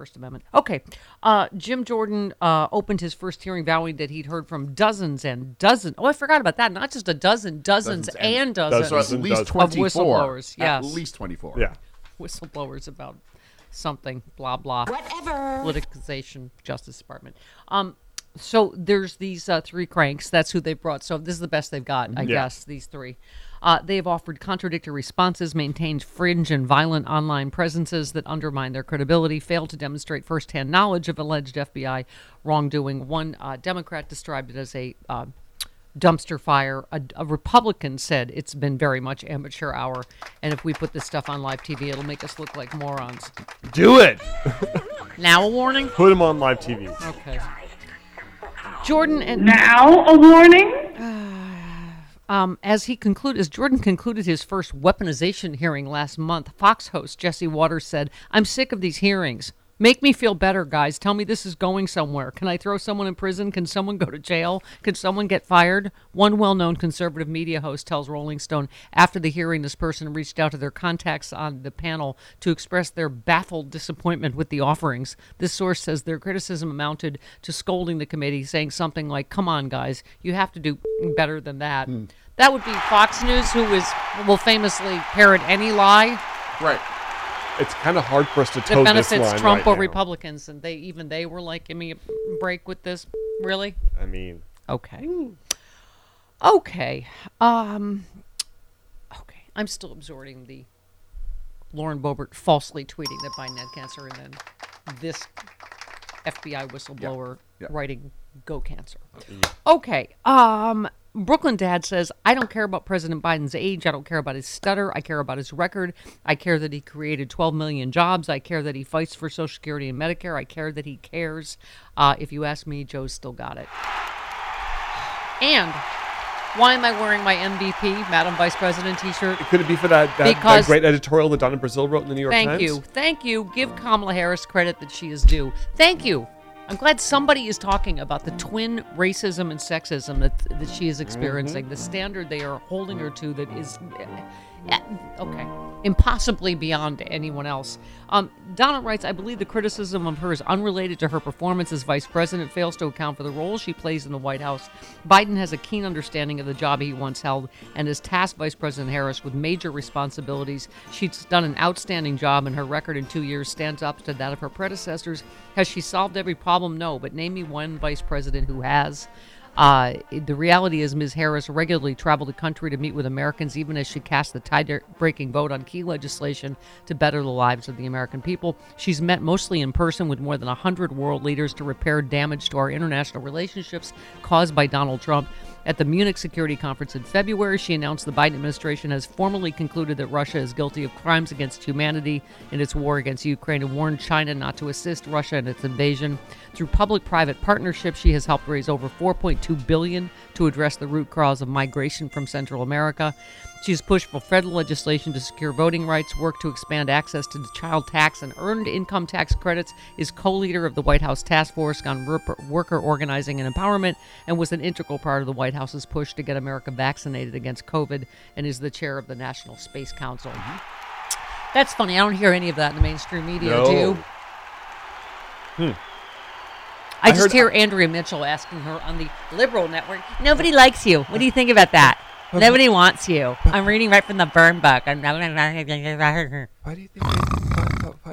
Right, First Amendment. Okay. Uh, Jim Jordan uh, opened his first hearing vowing that he'd heard from dozens and dozens. Oh, I forgot about that. Not just a dozen, dozens, Dozens and, and- dozens. So at least of 24. whistleblowers. Yes. At least 24. Yeah. Whistleblowers about something, blah, blah. Whatever. Politicization, Justice Department. Um, so there's these uh, three cranks. That's who they brought. So this is the best they've got, I Yeah. guess, these three. Uh, they've offered contradictory responses, maintained fringe and violent online presences that undermine their credibility, failed to demonstrate firsthand knowledge of alleged FBI wrongdoing. One uh, Democrat described it as a uh, dumpster fire. A, a Republican said it's been very much amateur hour, and if we put this stuff on live TV, it'll make us look like morons. Do it. Now a warning. Put them on live TV. Okay. Jordan and Now a warning. Um, as he concluded, as Jordan concluded his first weaponization hearing last month, Fox host Jesse Watters said, "I'm sick of these hearings. Make me feel better, guys. Tell me this is going somewhere. Can I throw someone in prison? Can someone go to jail? Can someone get fired?" One well-known conservative media host tells Rolling Stone after the hearing, this person reached out to their contacts on the panel to express their baffled disappointment with the offerings. This source says their criticism amounted to scolding the committee, saying something like, "Come on, guys, you have to do better than that." Hmm. That would be Fox News, who is will famously parrot any lie Right. It's kind of hard for us to toe this benefits line Trump right or now. Republicans, and they even they were like, "Give me a break with this." Really? I mean, Okay. Okay. Um. Okay. I'm still absorbing the Lauren Boebert falsely tweeting that Biden had cancer, and then this FBI whistleblower writing "Go cancer." Okay. Um. Brooklyn Dad says, I don't care about President Biden's age. I don't care about his stutter. I care about his record. I care that he created 12 million jobs. I care that he fights for Social Security and Medicare. I care that he cares. Uh, if you ask me, Joe's still got it. And why am I wearing my MVP, Madam Vice President t shirt? Could it be for that, that, that great editorial that Donna Brazile wrote in the New York Thank Times? Thank you. Thank you. Give Kamala Harris credit that she is due. Thank you. I'm glad somebody is talking about the twin racism and sexism that, that she is experiencing, the standard they are holding her to that is, eh, okay, impossibly beyond anyone else. Um, Donna writes, I believe the criticism of her is unrelated to her performance as vice president, fails to account for the role she plays in the White House. Biden has a keen understanding of the job he once held and has tasked Vice President Harris with major responsibilities. She's done an outstanding job, and her record in two years stands up to that of her predecessors. Has she solved every problem? No, but name me one vice president who has. Uh, the reality is, Ms. Harris regularly traveled the country to meet with Americans, even as she cast the tide-breaking vote on key legislation to better the lives of the American people. She's met mostly in person with more than 100 world leaders to repair damage to our international relationships caused by Donald Trump. At the Munich Security Conference in February, she announced the Biden administration has formally concluded that Russia is guilty of crimes against humanity in its war against Ukraine and warned China not to assist Russia in its invasion. Through public-private partnerships, she has helped raise over 4.2 billion to address the root cause of migration from Central America. She has pushed for federal legislation to secure voting rights, worked to expand access to the child tax and earned income tax credits, is co leader of the White House Task Force on Worker- Organizing and Empowerment, and was an integral part of the White House's push to get America vaccinated against COVID, and is the chair of the National Space Council. That's funny. I don't hear any of that in the mainstream media, do you? Hmm. I, I just hear Andrea Mitchell asking her on the liberal network, nobody likes you. What do you think about that? Nobody wants you. I'm reading right from the burn book. I'm Why do you think?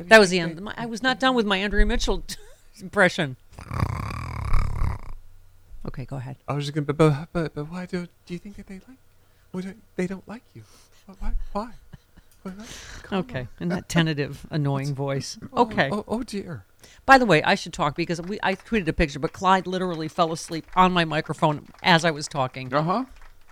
that was the end. My- I was not done with my Andrea Mitchell impression. Okay, go ahead. I was just gonna, but, but, but, but why do do you think that they like? Why don't, they don't like you? Why? Why? why? Come Okay, on. in that tentative, annoying voice. Oh, Okay. Oh, oh dear. By the way, I should talk because we I tweeted a picture, but Clyde literally fell asleep on my microphone as I was talking. Uh huh.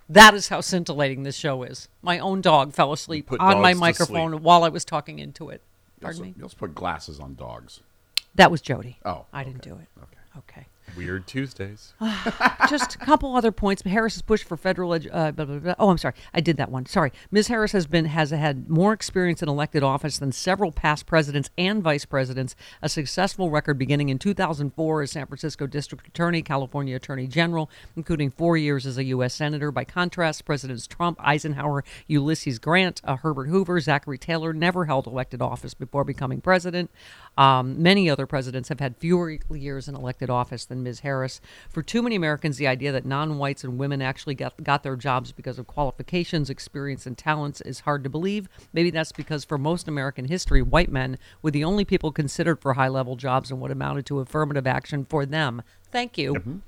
That is how scintillating this show is. My own dog fell asleep put on my dogs to microphone sleep. while I was talking into it. You Pardon also, me? you also put glasses on dogs. That was Jody. Oh, I didn't do it. Okay. Okay. Weird Tuesdays. Just a couple other points. Harris's push for federal. Edu- uh, blah, blah, blah. Oh, I'm sorry. I did that one. Sorry. Ms. Harris has been has had more experience in elected office than several past presidents and vice presidents. A successful record beginning in 2004 as San Francisco District Attorney, California Attorney General, including four years as a U.S. Senator. By contrast, Presidents Trump, Eisenhower, Ulysses Grant, uh, Herbert Hoover, Zachary Taylor never held elected office before becoming president. Um, many other presidents have had fewer years in elected office than Ms. Harris. For too many Americans, the idea that non whites and women actually got, got their jobs because of qualifications, experience, and talents is hard to believe. Maybe that's because for most American history, white men were the only people considered for high level jobs and what amounted to affirmative action for them. Thank you.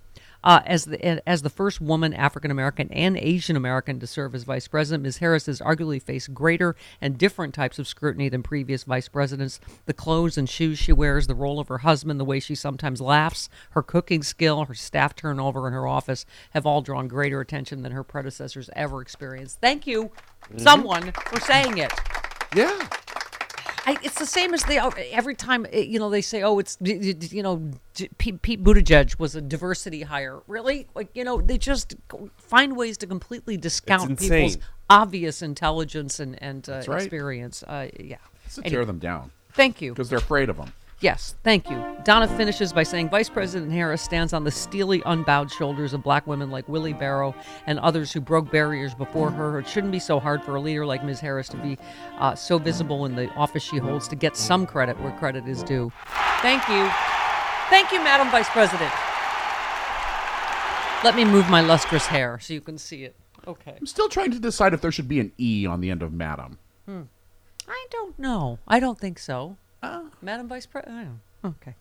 Uh, as the as the first woman, African American, and Asian American to serve as vice president, Ms. Harris has arguably faced greater and different types of scrutiny than previous vice presidents. The clothes and shoes she wears, the role of her husband, the way she sometimes laughs, her cooking skill, her staff turnover in her office have all drawn greater attention than her predecessors ever experienced. Thank you, someone, for saying it. Yeah. I, it's the same as they every time eh, you know they say, oh, it's you know Pete, Pete Buttigieg was a diversity hire. Really, like you know they just find ways to completely discount people's obvious intelligence and and uh, right. experience. Uh, yeah, To Anyway, tear them down. Thank you. Because they're afraid of them. Yes, thank you. Donna finishes by saying Vice President Harris stands on the steely, unbowed shoulders of black women like Willie Barrow and others who broke barriers before her. It shouldn't be so hard for a leader like Ms. Harris to be uh, so visible in the office she holds to get some credit where credit is due. Thank you. Thank you, Madam Vice President. Let me move my lustrous hair so you can see it. Okay. I'm still trying to decide if there should be an E on the end of Madam. Hmm. I don't know. I don't think so. Madam Vice President. Okay.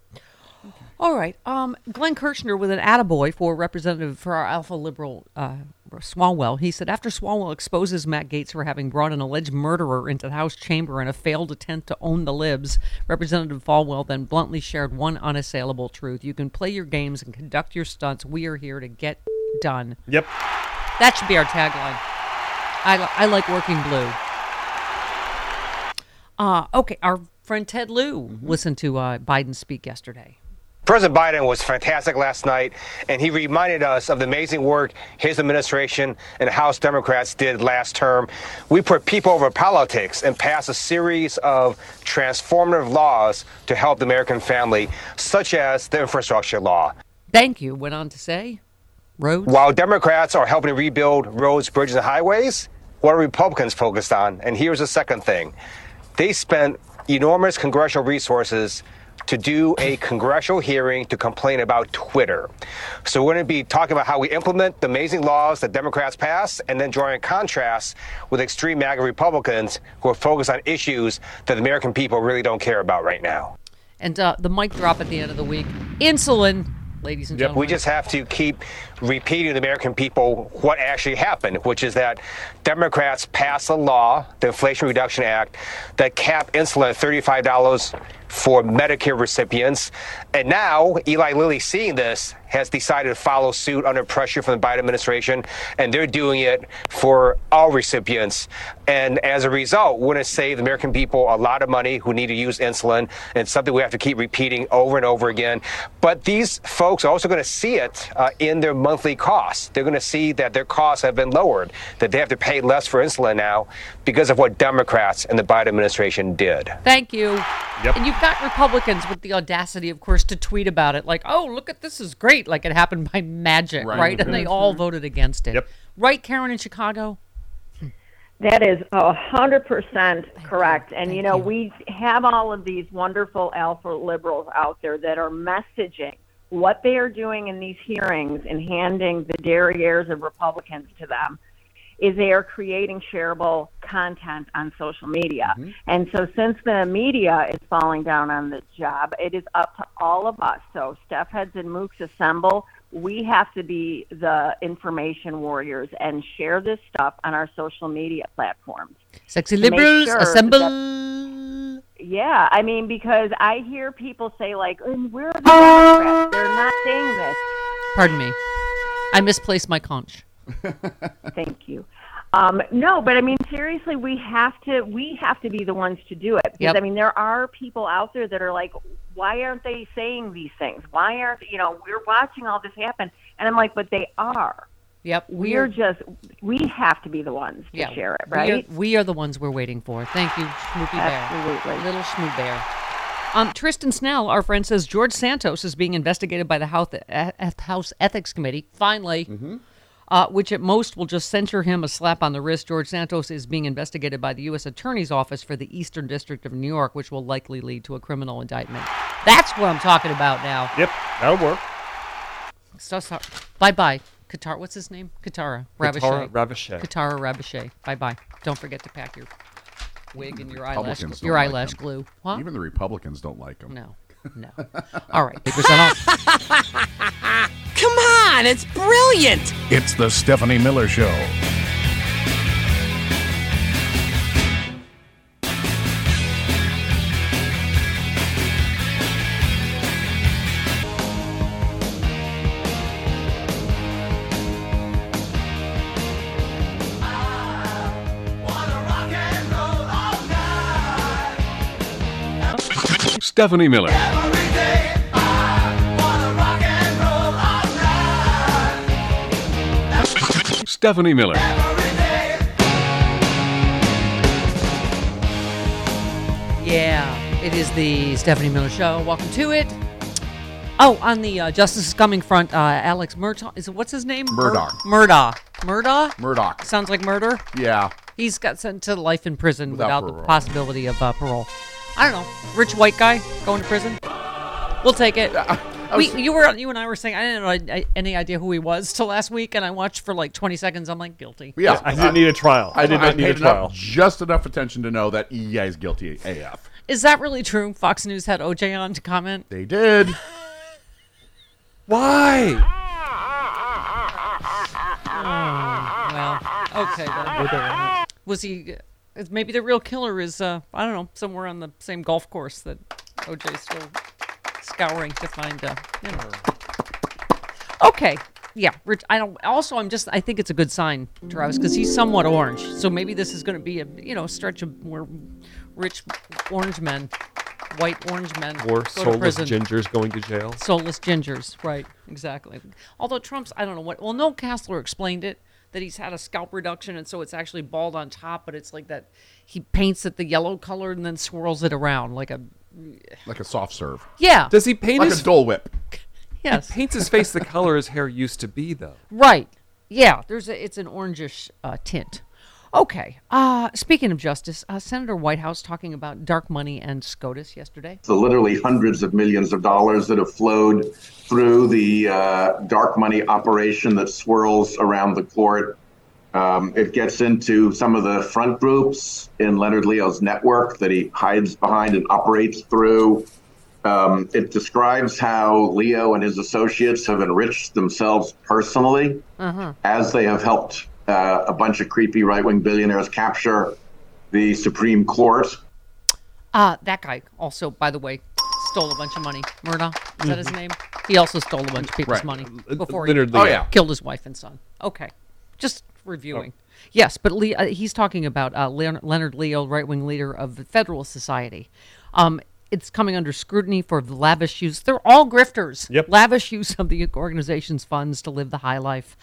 All right. Um, Glenn Kirschner with an attaboy for representative for our Alpha Liberal uh, Swalwell. He said after Swalwell exposes Matt Gaetz for having brought an alleged murderer into the House chamber in a failed attempt to own the libs, Representative Swalwell then bluntly shared one unassailable truth: you can play your games and conduct your stunts. We are here to get done. Yep. That should be our tagline. I, li- I like working blue. Uh, okay, our friend Ted Lieu listened to uh, Biden speak yesterday. President Biden was fantastic last night, and he reminded us of the amazing work his administration and House Democrats did last term. We put people over politics and passed a series of transformative laws to help the American family, such as the infrastructure law. Thank you. Went on to say, roads. While Democrats are helping to rebuild roads, bridges, and highways, what are Republicans focused on? And here's the second thing they spent enormous congressional resources to do a congressional hearing to complain about Twitter. So we're going to be talking about how we implement the amazing laws that Democrats pass and then drawing a contrast with extreme MAGA Republicans who are focused on issues that the American people really don't care about right now. And uh, the mic drop at the end of the week insulin, ladies and gentlemen. We just have to keep repeating to the American people what actually happened, which is that Democrats passed a law, the Inflation Reduction Act, that capped insulin at $35 for Medicare recipients. And now Eli Lilly, seeing this, has decided to follow suit under pressure from the Biden administration, and they're doing it for all recipients. And as a result, we're going to save the American people a lot of money who need to use insulin. And it's something we have to keep repeating over and over again. But these folks are also going to see it uh, in their monthly costs. They're going to see that their costs have been lowered, that they have to pay less for insulin now because of what Democrats and the Biden administration did. Thank you. And you've got Republicans with the audacity, of course, to tweet about it like, oh, look at this is great. Like it happened by magic, right? Right. And they Mhm. all voted against it. Right, Karen in Chicago? That is a hundred percent correct. And you know, we have all of these wonderful alpha liberals out there that are messaging what they are doing in these hearings and handing the derrieres of Republicans to them is they are creating shareable content on social media. Mm-hmm. And so since the media is falling down on the job, it is up to all of us. So Steph Heads and Mooks assemble. We have to be the information warriors and share this stuff on our social media platforms. Sexy liberals, sure assemble. That- yeah, I mean, because I hear people say, like, "Mm, where are the Democrats? They're not saying this. Pardon me. I misplaced my conch. Thank you. Um, no, but I mean seriously, we have to we have to be the ones to do it because Yep. I mean there are people out there that are like, why aren't they saying these things? Why aren't you know we're watching all this happen? And I'm like, but they are. Yep. We're just we have to be the ones to Yeah, share it, we are- right? We are, the ones we're waiting for. Thank you, Schmoopy Bear. Absolutely. Little Schmoo Bear. Um, Tristan Snell, our friend, says George Santos is being investigated by the House, House Ethics Committee. Finally, uh, which at most will just censure him a slap on the wrist. George Santos is being investigated by the U.S. Attorney's Office for the Eastern District of New York, which will likely lead to a criminal indictment. That's what I'm talking about now. Yep, that'll work. So sorry. Bye bye. Qatar. What's his name? Katara. Katara Ravache. Ravache. Katara Ravache. Bye bye. Don't forget to pack your wig and your eyelash Republicans your don't like eyelash him. glue. What? Even the Republicans don't like him. No. No. All right. Papers on off. Come on, it's brilliant. It's the Stephanie Miller Show. Stephanie Miller. Stephanie Miller. Yeah, it is the Stephanie Miller Show. Welcome to it. Oh, on the uh, Justice is Coming front, uh, Alex Murdaugh. Is it what's his name? Murdoch. Mur- Murdaugh. Murdaugh. Murdoch. Sounds like murder. Yeah. He's got sent to life in prison Without without, the possibility of uh, parole. I don't know. Rich white guy going to prison. We'll take it. we, you were you and I were saying I didn't know I- any idea who he was till last week, and I watched for like 20 seconds. I'm like guilty. Yeah, I didn't need a trial. I did not need a paid enough- trial. just enough attention to know that yeah, is guilty AF. Is that really true? Fox News had OJ on to comment. They did. Why? Oh, well, okay then. Was he? Maybe the real killer is uh, I don't know somewhere on the same golf course that OJ's still scouring to find. Uh, you know. Okay. Yeah, Rich. I don't. Also, I'm just. I think it's a good sign, Travis, because he's somewhat orange. So maybe this is going to be a you know stretch of more rich orange men, white orange men Or soulless gingers going to jail. Soulless gingers, right? Exactly. Although Trump's, I don't know what. Well, no, Castler explained it that he's had a scalp reduction, and so it's actually bald on top, but it's like that. He paints it the yellow color and then swirls it around like a. Like a soft serve. Yeah. Does he paint Like his a Dole Whip. Yes. He paints his face the color his hair used to be, though. Right. Yeah. There's a. It's an orangish uh, tint. Okay. Uh, speaking of justice, uh, Senator Whitehouse talking about dark money and SCOTUS yesterday. the literally hundreds of millions of dollars that have flowed through the uh, dark money operation that swirls around the court. Um, it gets into some of the front groups in Leonard Leo's network that he hides behind and operates through. Um, it describes how Leo and his associates have enriched themselves personally Uh-huh. as they have helped uh, a bunch of creepy right wing billionaires capture the Supreme Court. Uh, that guy also, by the way, stole a bunch of money. Murdaugh, is that his name? He also stole a bunch of people's Right. money before Leonard he Leo. Oh, yeah. killed his wife and son. Okay, just reviewing. Yes, but Lee, uh, he's talking about uh, Leon- Leonard Leo, right wing leader of the Federalist Society. Um, it's coming under scrutiny for the lavish use. They're all grifters. Yep. Lavish use of the organization's funds to live the high life.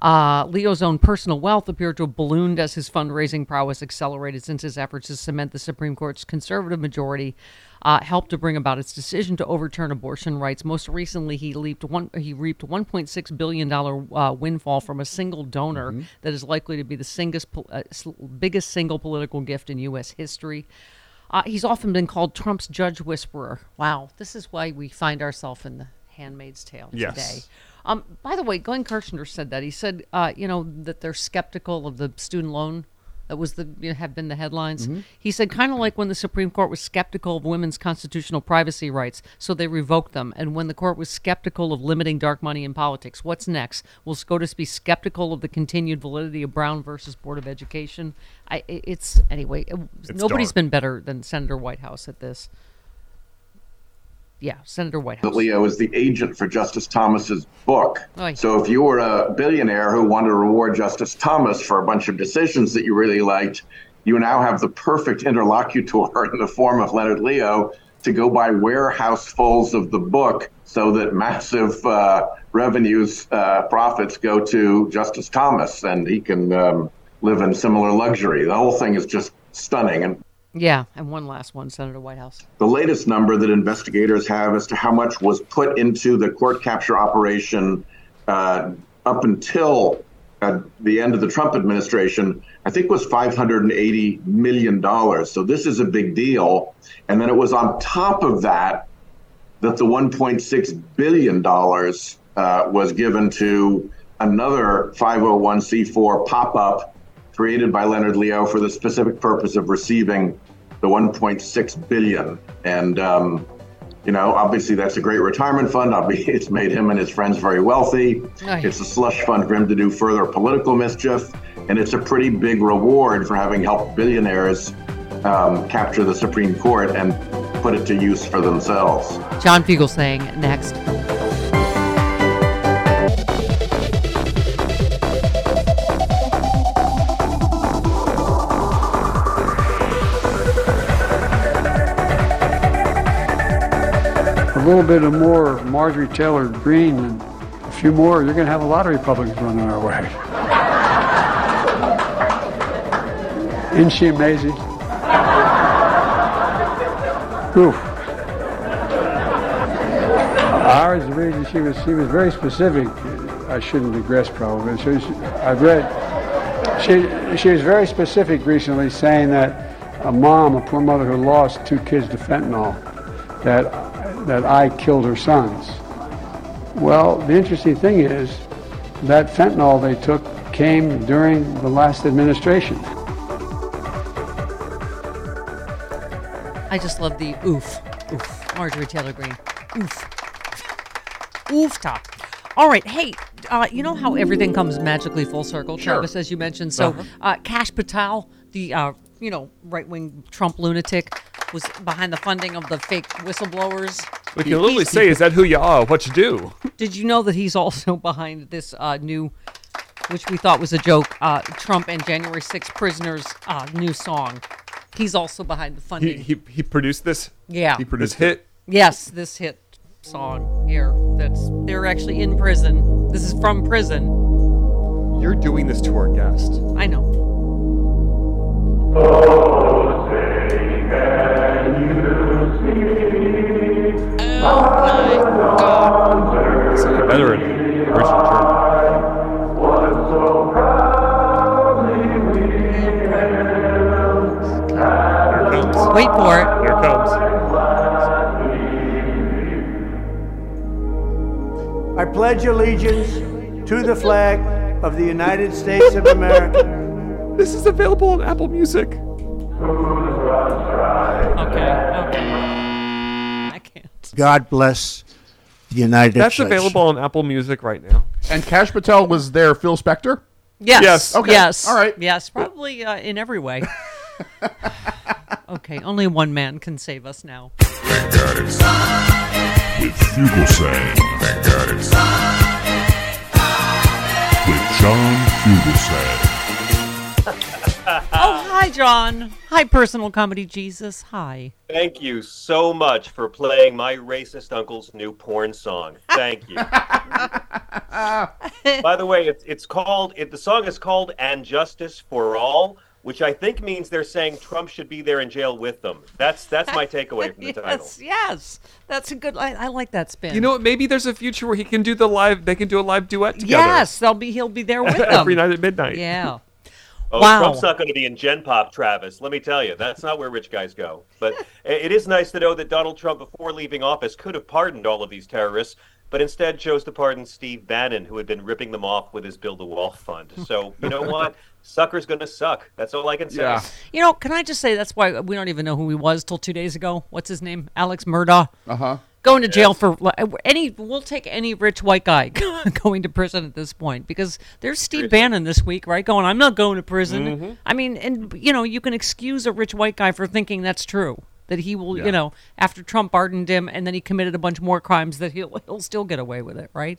Uh, Leo's own personal wealth appeared to have ballooned as his fundraising prowess accelerated since his efforts to cement the Supreme Court's conservative majority uh, helped to bring about its decision to overturn abortion rights. Most recently, he leaped one, he reaped 1.6 billion dollar uh, windfall from a single donor that is likely to be the singest, uh, biggest single political gift in U.S. history. Uh, he's often been called Trump's judge whisperer. Wow, this is why we find ourselves in the Handmaid's Tale Yes. today. Um, by the way, Glenn Kirschner said that. He said, uh, you know, that they're skeptical of the student loan. That was the you know, have been the headlines. He said, kind of like when the Supreme Court was skeptical of women's constitutional privacy rights, so they revoked them. And when the court was skeptical of limiting dark money in politics, what's next? Will SCOTUS be skeptical of the continued validity of Brown versus Board of Education? I, it's anyway. it- nobody's dark. been better than Senator Whitehouse at this. Yeah, Senator Whitehouse. Leo is the agent for Justice Thomas's book. Oy. So if you were a billionaire who wanted to reward Justice Thomas for a bunch of decisions that you really liked, you now have the perfect interlocutor in the form of Leonard Leo to go buy warehousefuls of the book so that massive uh, revenues, uh, profits go to Justice Thomas and he can um, live in similar luxury. The whole thing is just stunning. And Yeah, and one last one, Senator Whitehouse. the latest number that investigators have as to how much was put into the court capture operation uh, up until uh, the end of the Trump administration, I think was $580 million. So this is a big deal. And then it was on top of that that the $1.6 billion uh, was given to another 501c4 pop up created by Leonard Leo for the specific purpose of receiving the 1.6 billion. And, um, you know, obviously that's a great retirement fund. Obviously, it's made him and his friends very wealthy. Nice. It's a slush fund for him to do further political mischief. And it's a pretty big reward for having helped billionaires um, capture the Supreme Court and put it to use for themselves. John Fugelsang next. Little bit of more Marjorie Taylor Greene and a few more, you're going to have a lot of Republicans running our way. Isn't she amazing? Oof. Ours, the reason she was she was very specific. I shouldn't digress probably. She, I've read. She she was very specific recently, saying that a mom, a poor mother who lost two kids to fentanyl, that that I killed her sons. Well, the interesting thing is that fentanyl they took came during the last administration. I just love the oof, oof, Marjorie Taylor Greene, oof, oof top. All right, hey, uh, you know how everything comes magically full circle, Sure. Travis, as you mentioned. So, Uh-huh. uh, Kash Patel, the uh, you know right wing Trump lunatic, was behind the funding of the fake whistleblowers. We can literally say, "Is that who you are? What you do?" Did you know that he's also behind this uh, new, which we thought was a joke, uh, Trump and January 6 prisoners uh, new song? He's also behind the funding. he he produced this. Yeah. He produced this hit. Yes, this hit song here. That's they're actually in prison. This is from prison. You're doing this to our guest. I know. So you better in original German. Here it comes. Wait for it. Here it comes. I pledge allegiance to the flag of the United States of America. This is available on Apple Music. Okay. Okay. I can't. God bless the United States. That's States. available on Apple Music right now. And Kash Patel was there. Phil Spector. Yes. Yes. Okay. Yes. All right. Yes. Probably uh, in every way. okay. Only one man can save us now. Thank God it's with Fugelsang. Thank God it's with John Fugelsang. oh, hi, John. Hi, personal comedy Jesus. Hi. Thank you so much for playing my racist uncle's new porn song. Thank you. By the way, it's it's called it, the song is called "And Justice for All," which I think means they're saying Trump should be there in jail with them. That's that's my takeaway from the title. yes. Yes. That's a good. I, I like that spin. You know what? Maybe there's a future where he can do the live. They can do a live duet together. Yes, they'll be. He'll be there with them every night at midnight. Yeah. Oh, Wow. Trump's not going to be in Gen Pop, Travis. Let me tell you, that's not where rich guys go. But it is nice to know that Donald Trump, before leaving office, could have pardoned all of these terrorists, but instead chose to pardon Steve Bannon, who had been ripping them off with his Build a Wall fund. So you know what? Sucker's going to suck. That's all I can say. Yeah. You know, can I just say that's why we don't even know who he was till two days ago. What's his name? Alex Murdaugh. Uh huh. Going to jail for any. We'll take any rich white guy going to prison at this point because there's Steve Bannon this week, right? Going, I'm not going to prison. Mhm. I mean, and you know, you can excuse a rich white guy for thinking that's true. That he will, Yeah. you know, after Trump pardoned him and then he committed a bunch more crimes, that he'll he'll still get away with it, right?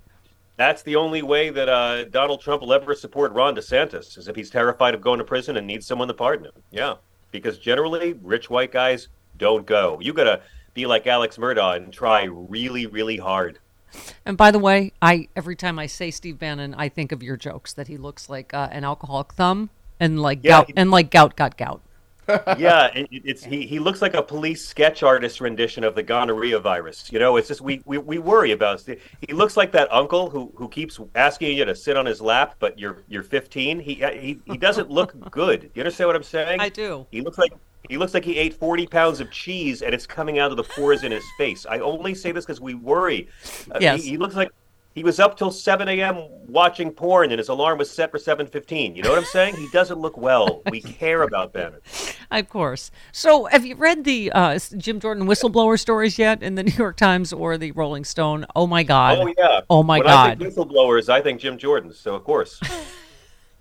That's the only way that uh, Donald Trump will ever support Ron DeSantis, is if he's terrified of going to prison and needs someone to pardon him. Yeah, because generally, rich white guys don't go. You got to be like Alex Murdaugh and try really, really hard. And by the way, I every time I say Steve Bannon, I think of your jokes that he looks like uh, an alcoholic thumb and like Yeah, gout he- and like gout got gout. Yeah, it, it's he, he looks like a police sketch artist rendition of the gonorrhea virus. You know, it's just we, we, we worry about. it. He looks like that uncle who, who keeps asking you to sit on his lap, but you're you're 15. He he he doesn't look good. You understand what I'm saying? I do. He looks like he looks like he ate 40 pounds of cheese and it's coming out of the pores in his face. I only say this because we worry. Uh, Yes. he, he looks like he was up till 7 a.m. watching porn and his alarm was set for 7:15. You know what I'm saying? He doesn't look well. We care about Bannon. Of course. So, have you read the uh, Jim Jordan whistleblower stories yet in the New York Times or the Rolling Stone? Oh my God. Oh yeah. Oh my when God. I think whistleblowers, I think Jim Jordan. So of course.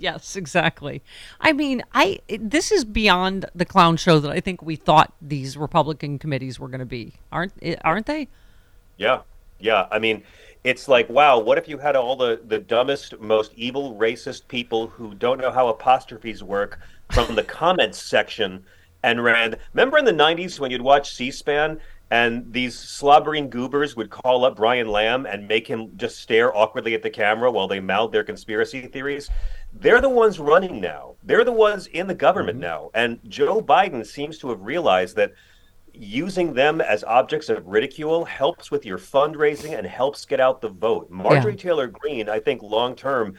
Yes, exactly. I mean, I this is beyond the clown show that I think we thought these Republican committees were going to be, aren't aren't they? yeah. Yeah. I mean, it's like, wow, what if you had all the, the dumbest, most evil, racist people who don't know how apostrophes work from the comments section and ran. Remember in the 90s when you'd watch C SPAN and these slobbering goobers would call up Brian Lamb and make him just stare awkwardly at the camera while they mouthed their conspiracy theories. They're the ones running now. They're the ones in the government mm-hmm. now. And Joe Biden seems to have realized that using them as objects of ridicule helps with your fundraising and helps get out the vote. Marjorie Taylor Greene, I think long term,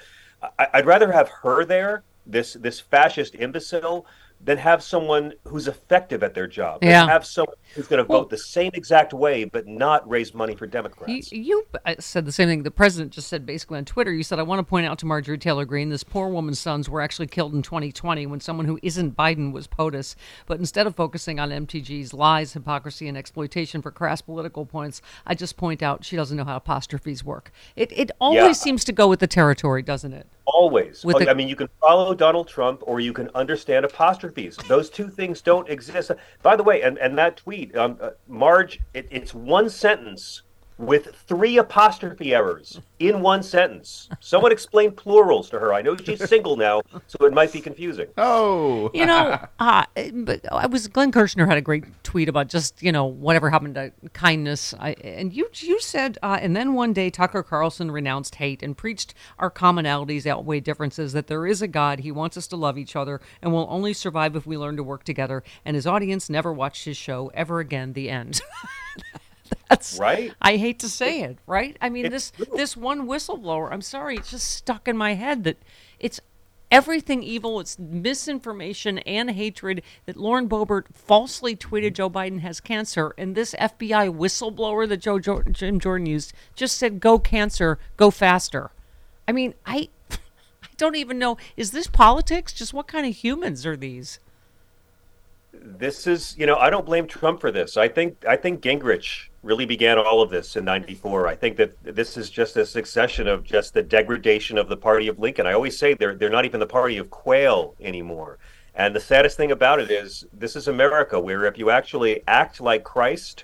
I- I'd rather have her there, this this fascist imbecile, than have someone who's effective at their job. Yeah. have someone who's going to vote the same exact way but not raise money for Democrats. You, you uh, said the same thing. The president just said basically on Twitter. You said, I want to point out to Marjorie Taylor Greene, this poor woman's sons were actually killed in 2020 when someone who isn't Biden was POTUS. But instead of focusing on MTG's lies, hypocrisy, and exploitation for crass political points, I just point out she doesn't know how apostrophes work. It, it always Yeah. seems to go with the territory, doesn't it? Always. With Oh, I mean, you can follow Donald Trump or you can understand apostrophes. Those two things don't exist. By the way, and, and that tweet, um, uh, Marge, it, it's one sentence with three apostrophe errors in one sentence. Someone explain plurals to her. I know she's single now, so it might be confusing. Oh. You know, uh, but I was Glenn Kirschner had a great tweet about just you know whatever happened to kindness. I, and you you said, uh, and then one day Tucker Carlson renounced hate and preached our commonalities outweigh differences. That there is a God, He wants us to love each other, and we'll only survive if we learn to work together. And his audience never watched his show ever again. The end. That's right. I hate to say it, right? I mean, this this one whistleblower. I'm sorry, it's just stuck in my head that it's everything evil. It's misinformation and hatred that Lauren Boebert falsely tweeted Joe Biden has cancer, and this FBI whistleblower that Joe jo- Jim Jordan used just said, "Go cancer, go faster." I mean, I I don't even know. Is this politics? Just what kind of humans are these? This is, you know, I don't blame Trump for this. I think I think Gingrich really began all of this in 94. I think that this is just a succession of just the degradation of the party of Lincoln. I always say they're they're not even the party of Quayle anymore. And the saddest thing about it is this is America where if you actually act like Christ,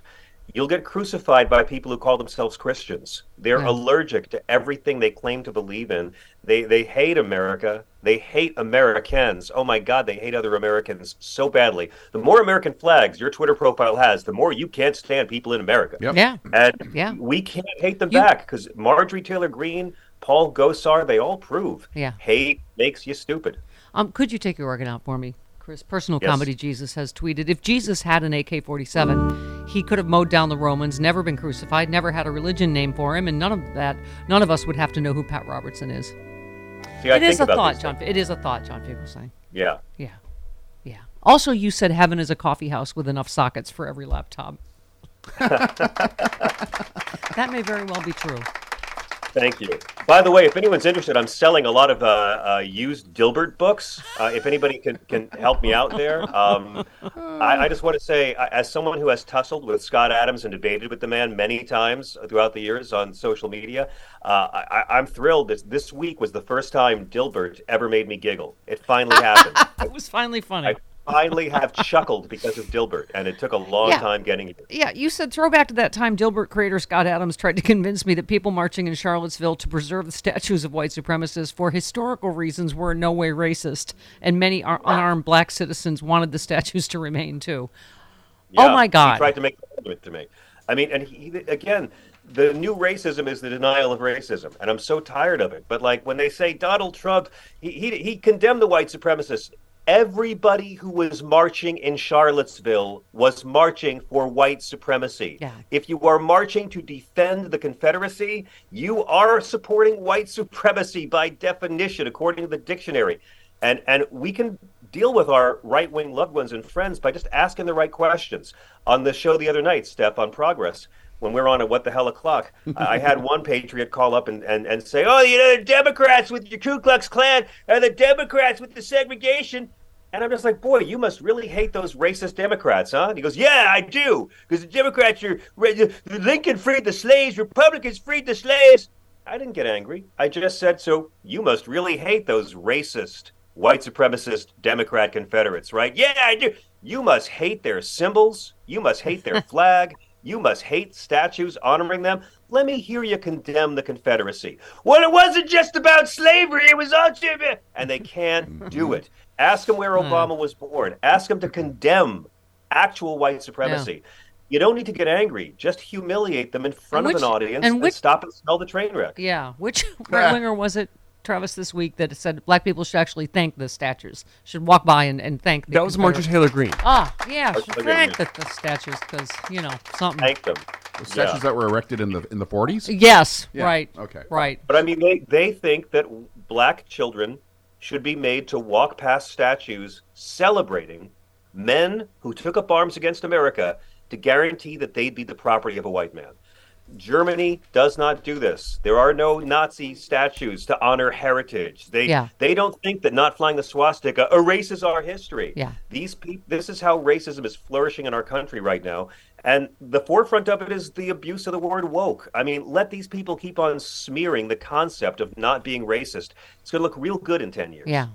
you'll get crucified by people who call themselves Christians. They're allergic to everything they claim to believe in. They they hate America. They hate Americans. Oh my God, they hate other Americans so badly. The more American flags your Twitter profile has, the more you can't stand people in America. Yeah. And Yeah. we can't hate them back because Marjorie Taylor Greene, Paul Gosar, they all prove Yeah. hate makes you stupid. Um, could you take your organ out for me? Chris, personal Yes. comedy Jesus has tweeted if Jesus had an AK 47, he could have mowed down the Romans, never been crucified, never had a religion named for him, and none of that, none of us would have to know who Pat Robertson is. See, It is a thought, John. It is a thought, John Fugelsang. Yeah. Yeah. Yeah. Also, you said heaven is a coffee house with enough sockets for every laptop. that may very well be true. Thank you. By the way, if anyone's interested, I'm selling a lot of uh, uh, used Dilbert books. Uh, if anybody can, can help me out there, um, I, I just want to say, as someone who has tussled with Scott Adams and debated with the man many times throughout the years on social media, uh, I, I'm thrilled that this week was the first time Dilbert ever made me giggle. It finally happened. It was finally funny. I finally have chuckled because of Dilbert, and it took a long Yeah. time getting here. Yeah, you said throwback to that time Dilbert creator Scott Adams tried to convince me that people marching in Charlottesville to preserve the statues of white supremacists for historical reasons were in no way racist, and many ar- unarmed black citizens wanted the statues to remain too. oh my God! He tried to make argument to me. I mean, and he- again, the new racism is the denial of racism, and I'm so tired of it. But like when they say Donald Trump, he he, he condemned the white supremacists. Everybody who was marching in Charlottesville was marching for white supremacy. Yeah. If you are marching to defend the Confederacy, you are supporting white supremacy by definition, according to the dictionary. And and we can deal with our right wing loved ones and friends by just asking the right questions. On the show the other night, Steph, on Progress, when we're on at What the Hell O'Clock, I I had one patriot call up and, and, and say, Oh, you know, the Democrats with your Ku Klux Klan are the Democrats with the segregation. And I'm just like, boy, you must really hate those racist Democrats, huh? And he goes, yeah, I do, because the Democrats are Lincoln freed the slaves, Republicans freed the slaves. I didn't get angry. I just said, so you must really hate those racist, white supremacist Democrat Confederates, right? Yeah, I do. You must hate their symbols. You must hate their flag. You must hate statues honoring them. Let me hear you condemn the Confederacy. Well, it wasn't just about slavery, it was also. And they can't mm-hmm. do it. Ask them where hmm. Obama was born. Ask them to condemn actual white supremacy. You don't need to get angry. Just humiliate them in front which- of an audience and and, stop and smell the train wreck. Yeah. Which right winger was it, Travis, this week that said black people should actually thank the statues, should walk by and, and thank the That was Marjorie Confederate- Taylor Greene. Ah, yeah. Marjorie should Taylor Thank the, the statues because, you know, something. Thank them. The statues that were erected in the in the 40s. Yes, Yeah, right. Okay. Right. But I mean, they, they think that black children should be made to walk past statues celebrating men who took up arms against America to guarantee that they'd be the property of a white man. Germany does not do this. There are no Nazi statues to honor heritage. They Yeah. they don't think that not flying the swastika erases our history. Yeah. These people this is how racism is flourishing in our country right now. And the forefront of it is the abuse of the word woke. I mean, let these people keep on smearing the concept of not being racist. It's going to look real good in 10 years. Yeah.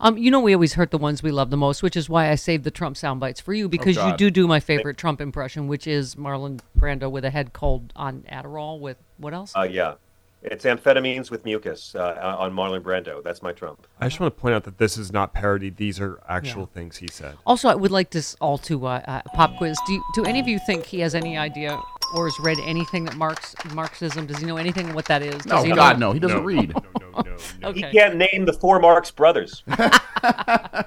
Um, you know, we always hurt the ones we love the most, which is why I saved the Trump sound bites for you because you do do my favorite Trump impression, which is Marlon Brando with a head cold on Adderall with what else? Uh, yeah. It's amphetamines with mucus uh, on Marlon Brando. That's my Trump. I just want to point out that this is not parody. These are actual things he said. Also, I would like this all to uh, uh, pop quiz. Do you, do any of you think he has any idea or has read anything that Marx Marxism? Does he know anything what that is? Does No, he God, know? no. He doesn't read. No, no, okay. He can't name the four Marx brothers.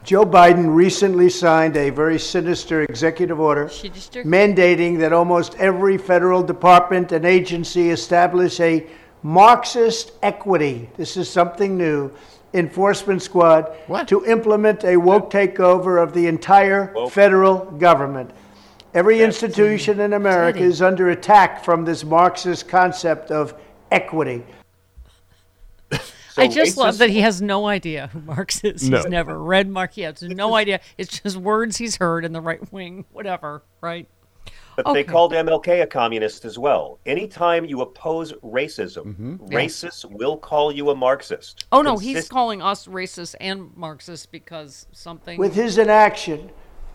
Joe Biden recently signed a very sinister executive order mandating that almost every federal department and agency establish a Marxist equity. This is something new. Enforcement squad to implement a woke takeover of the entire federal government. Every institution in America is under attack from this Marxist concept of equity. I just love that he has no idea who Marx is. No. He's never read Marx. He has no idea. It's just words he's heard in the right wing, whatever, right? But Okay. they called MLK a communist as well. Anytime you oppose racism, mm-hmm. Yeah. racists will call you a Marxist. Oh no, he's calling us racist and Marxist because something. With his inaction,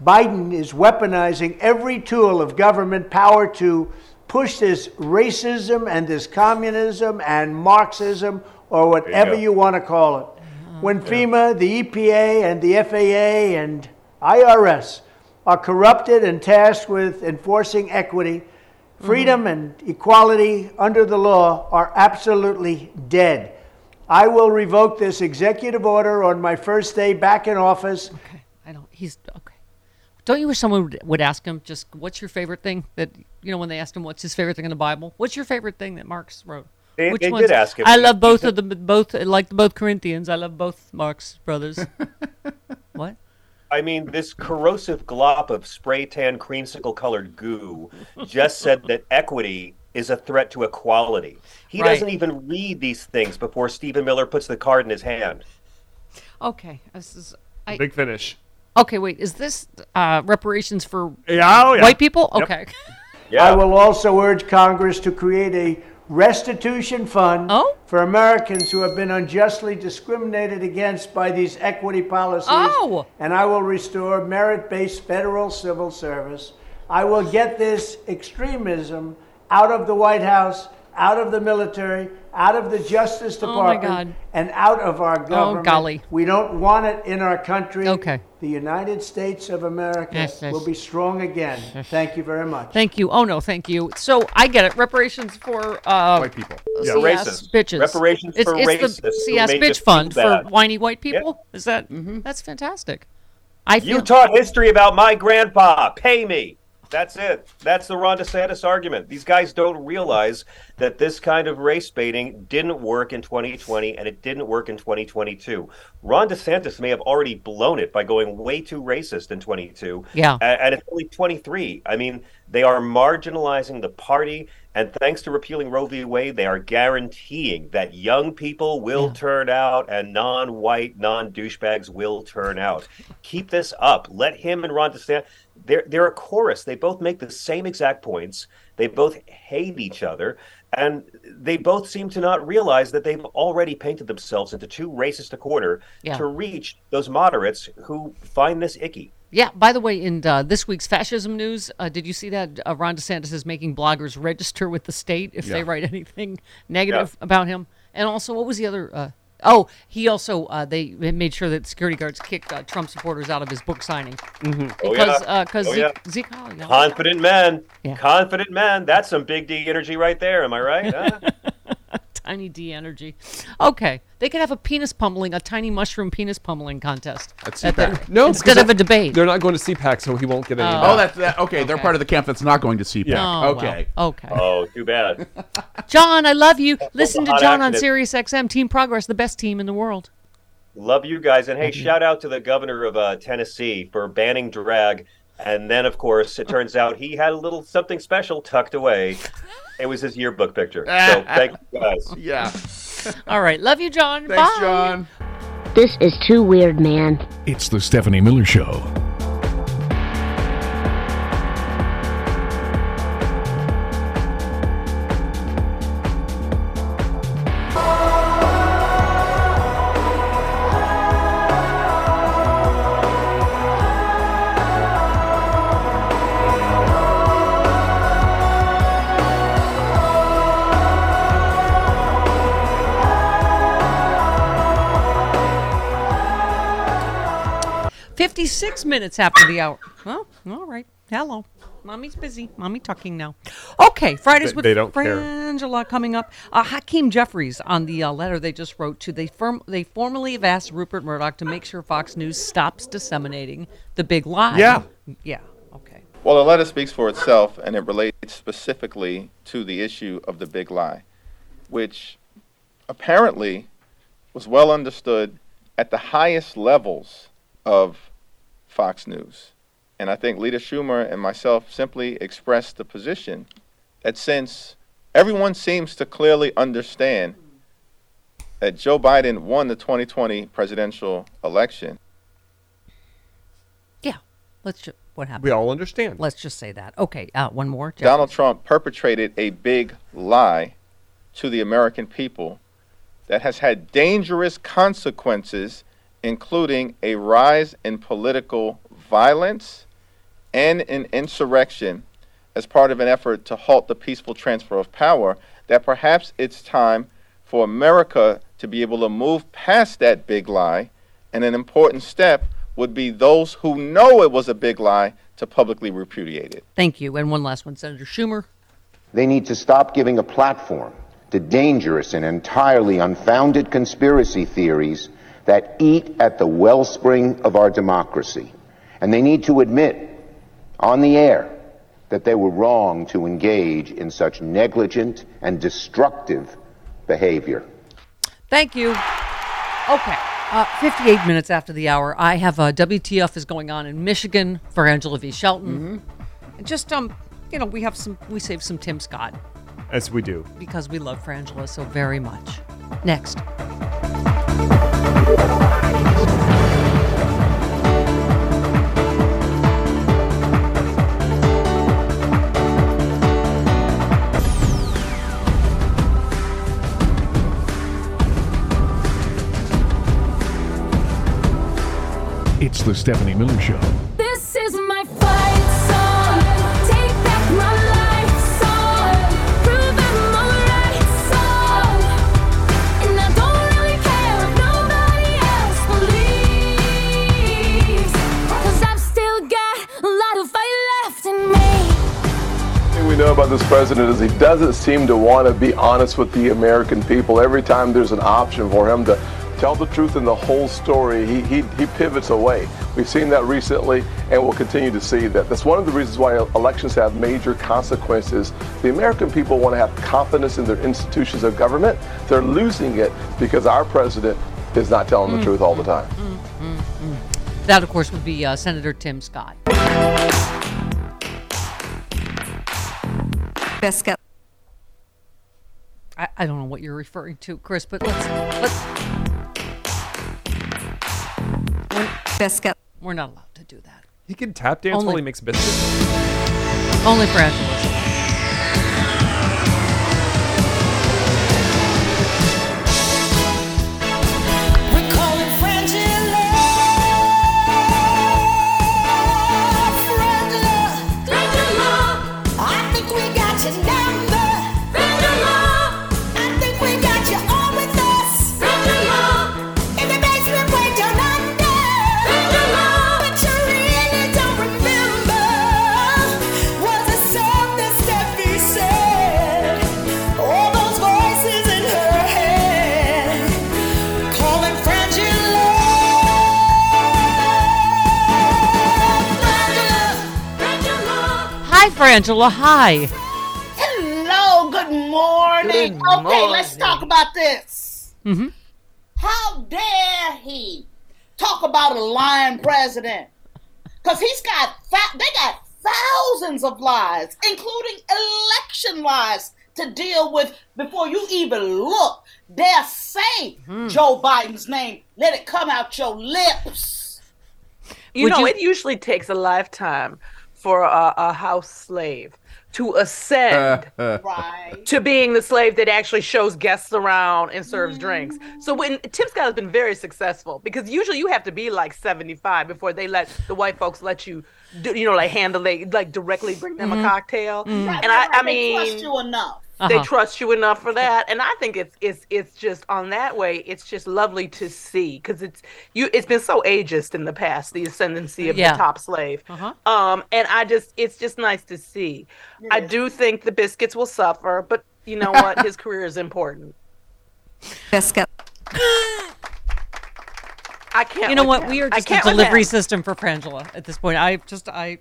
Biden is weaponizing every tool of government power to push this racism and this communism and Marxism or whatever go. you want to call it. Uh-huh. When FEMA, the EPA, and the FAA and IRS are corrupted and tasked with enforcing equity, mm-hmm. freedom and equality under the law are absolutely dead. I will revoke this executive order on my first day back in office. Okay. I don't. He's okay. Don't you wish someone would, would ask him just what's your favorite thing that you know when they asked him what's his favorite thing in the Bible? What's your favorite thing that Marx wrote? They- Which they ones? did ask him. I love both said- of them. Both like both Corinthians. I love both Marx brothers. what? I mean, this corrosive glop of spray tan creamsicle colored goo just said that equity is a threat to equality. He Right. doesn't even read these things before Stephen Miller puts the card in his hand. Okay, this is. I, Big finish. Okay, wait. Is this uh, reparations for Yeah, oh, yeah. white people? Yep. Okay. I will also urge Congress to create a restitution fund Oh? for Americans who have been unjustly discriminated against by these equity policies. Oh! And I will restore merit based federal civil service. I will get this extremism out of the White House, out of the military, out of the Justice Oh, my Department, God. and out of our government. Oh, golly. We don't want it in our country. Okay. The United States of America Yes, yes. will be strong again. Thank you very much. Thank you. Oh no, thank you. So I get it. Reparations for uh, White people. Yeah, CS racist. bitches. Reparations it's, for it's racists the who CS bitch fund for whiny white people. Is that Mm-hmm. that's fantastic? I feel You taught history about my grandpa. Pay me. That's it. That's the Ron DeSantis argument. These guys don't realize that this kind of race baiting didn't work in 2020 and it didn't work in 2022. Ron DeSantis may have already blown it by going way too racist in 22. Yeah. And it's only 23. I mean, they are marginalizing the party. And thanks to repealing Roe v. Wade, they are guaranteeing that young people will turn out and non white, non douchebags will turn out. Keep this up. Let him and Ron DeSantis, they're, they're a chorus. They both make the same exact points. They both hate each other. And they both seem to not realize that they've already painted themselves into too racist a corner Yeah. to reach those moderates who find this icky. Yeah. By the way, in uh, this week's fascism news, uh, did you see that uh, Ron DeSantis is making bloggers register with the state if they write anything negative about him? And also, what was the other? Uh, Oh, he also uh, they made sure that security guards kicked uh, Trump supporters out of his book signing Mm-hmm. Oh, because yeah. because Oh, yeah. Zeke, Zeke oh, yeah. Confident man. Yeah. Confident man. That's some big D energy right there. Am I right? Huh? Tiny D energy. Okay, they could have a penis pummeling, a tiny mushroom penis pummeling contest. At At the- No, instead of a debate. They're not going to CPAC, so he won't get any. of Oh, that. that's that. Okay, they're part of the camp that's not going to CPAC. Yeah. Oh, okay. well, okay. oh, too bad. John, I love you. Listen to John on accident. Sirius XM. Team Progress, the best team in the world. Love you guys. And hey, shout out to the governor of uh, Tennessee for banning drag. And then, of course, it turns out he had a little something special tucked away. It was his yearbook picture. So thank you guys. Yeah. All right, love you, John. Thanks, Bye. John. This is too weird, man. It's the Stephanie Miller Show. Fifty-six minutes after the hour. Well, all right. Hello. Mommy's busy. Mommy talking now. Okay, Fridays They- with they don't care. Coming up. Uh, Hakeem Jeffries on the uh, letter they just wrote to they firm they formally have asked Rupert Murdoch to make sure Fox News stops disseminating the big lie. Yeah. Yeah. Okay. Well, the letter speaks for itself, and it relates specifically to the issue of the big lie, which apparently was well understood at the highest levels of Fox News. And I think Leader Schumer and myself simply expressed the position that since everyone seems to clearly understand that Joe Biden won the 2020 presidential election, Yeah. Let's just what happened. We all understand. Let's just say that. Okay. Uh, one more. Jeff. Donald Trump perpetrated a big lie to the American people that has had dangerous consequences, including a rise in political violence and an insurrection as part of an effort to halt the peaceful transfer of power, that perhaps it's time for America to be able to move past that big lie. And an important step would be those who know it was a big lie to publicly repudiate it. Thank you. And one last one, Senator Schumer. They need to stop giving a platform to dangerous and entirely unfounded conspiracy theories that eat at the wellspring of our democracy. And they need to admit on the air that they were wrong to engage in such negligent and destructive behavior. Thank you. Okay. Uh, 58 minutes after the hour, I have uh, WTF is going on in Michigan for Angela V. Shelton. And Just um, you know, we have some, we saved some Tim Scott As we do. because we love Frangela so very much. Next. It's the Stephanie Miller Show. About this president is he doesn't seem to want to be honest with the American people. Every time there's an option for him to tell the truth and the whole story, he, he, he pivots away. We've seen that recently, and we'll continue to see that. That's one of the reasons why elections have major consequences. The American people want to have confidence in their institutions of government. They're losing it because our president is not telling the Mm. truth all the time. That, of course, would be uh, Senator Tim Scott. Biscuit. I, I don't know what you're referring to, Chris, but let's let's. Biscuit. We're not allowed to do that. He can tap dance Only- while he makes biscuits. Only for Angela's. Hi, Frangela. Hi. Hello, good morning. Good okay, let's talk about this. Mm-hmm. How dare he talk about a lying president? Because he's got fa- they got thousands of lies, including election lies, to deal with before you even look. Dare say Hmm. Joe Biden's name. Let it come out your lips. You Would know, you- it usually takes a lifetime for a, a house slave to ascend to being the slave that actually shows guests around and serves drinks. So when Tim Scott has been very successful because usually you have to be like 75 before they let the white folks let you do, you know, like handle they like directly bring them Mhm. a cocktail. Mhm. And I, right, I right. They mean, trust you enough. They Uh-huh. trust you enough for that and i think it's it's it's just on that way it's just lovely to see because it's you it's been so ageist in the past the ascendancy of Yeah. the top slave Uh-huh. um and i just it's just nice to see i do think the biscuits will suffer but you know what his career is important Biscuit. i can't You know what? him. We are I just a can't delivery system for Frangela at this point. I just I.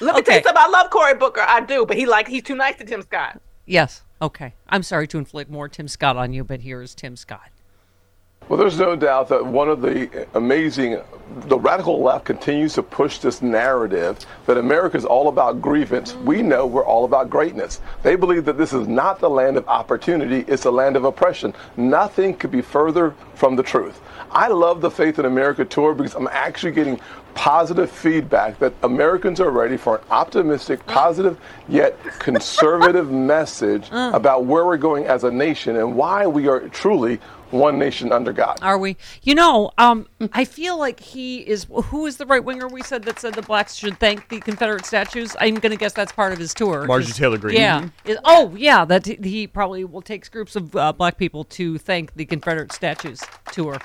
let me tell you something i love cory booker i do but he like he's too nice to tim scott Yes. Okay. I'm sorry to inflict more Tim Scott on you, but here is Tim Scott. Well, there's no doubt that one of the amazing, the radical left continues to push this narrative that America is all about grievance. We know we're all about greatness. They believe that this is not the land of opportunity, it's a land of oppression. Nothing could be further from the truth. I love the Faith in America tour because I'm actually getting positive feedback that Americans are ready for an optimistic, positive, yet conservative message about where we're going as a nation and why we are truly one nation under God. Are we? You know, um, I feel like he is. Who is the right winger we said that said the blacks should thank the Confederate statues? I'm going to guess that's part of his tour. Marjorie 'cause- Taylor Greene. Yeah. Mhm. Is- oh, yeah. That he- he probably will take groups of uh, black people to thank the Confederate statues tour.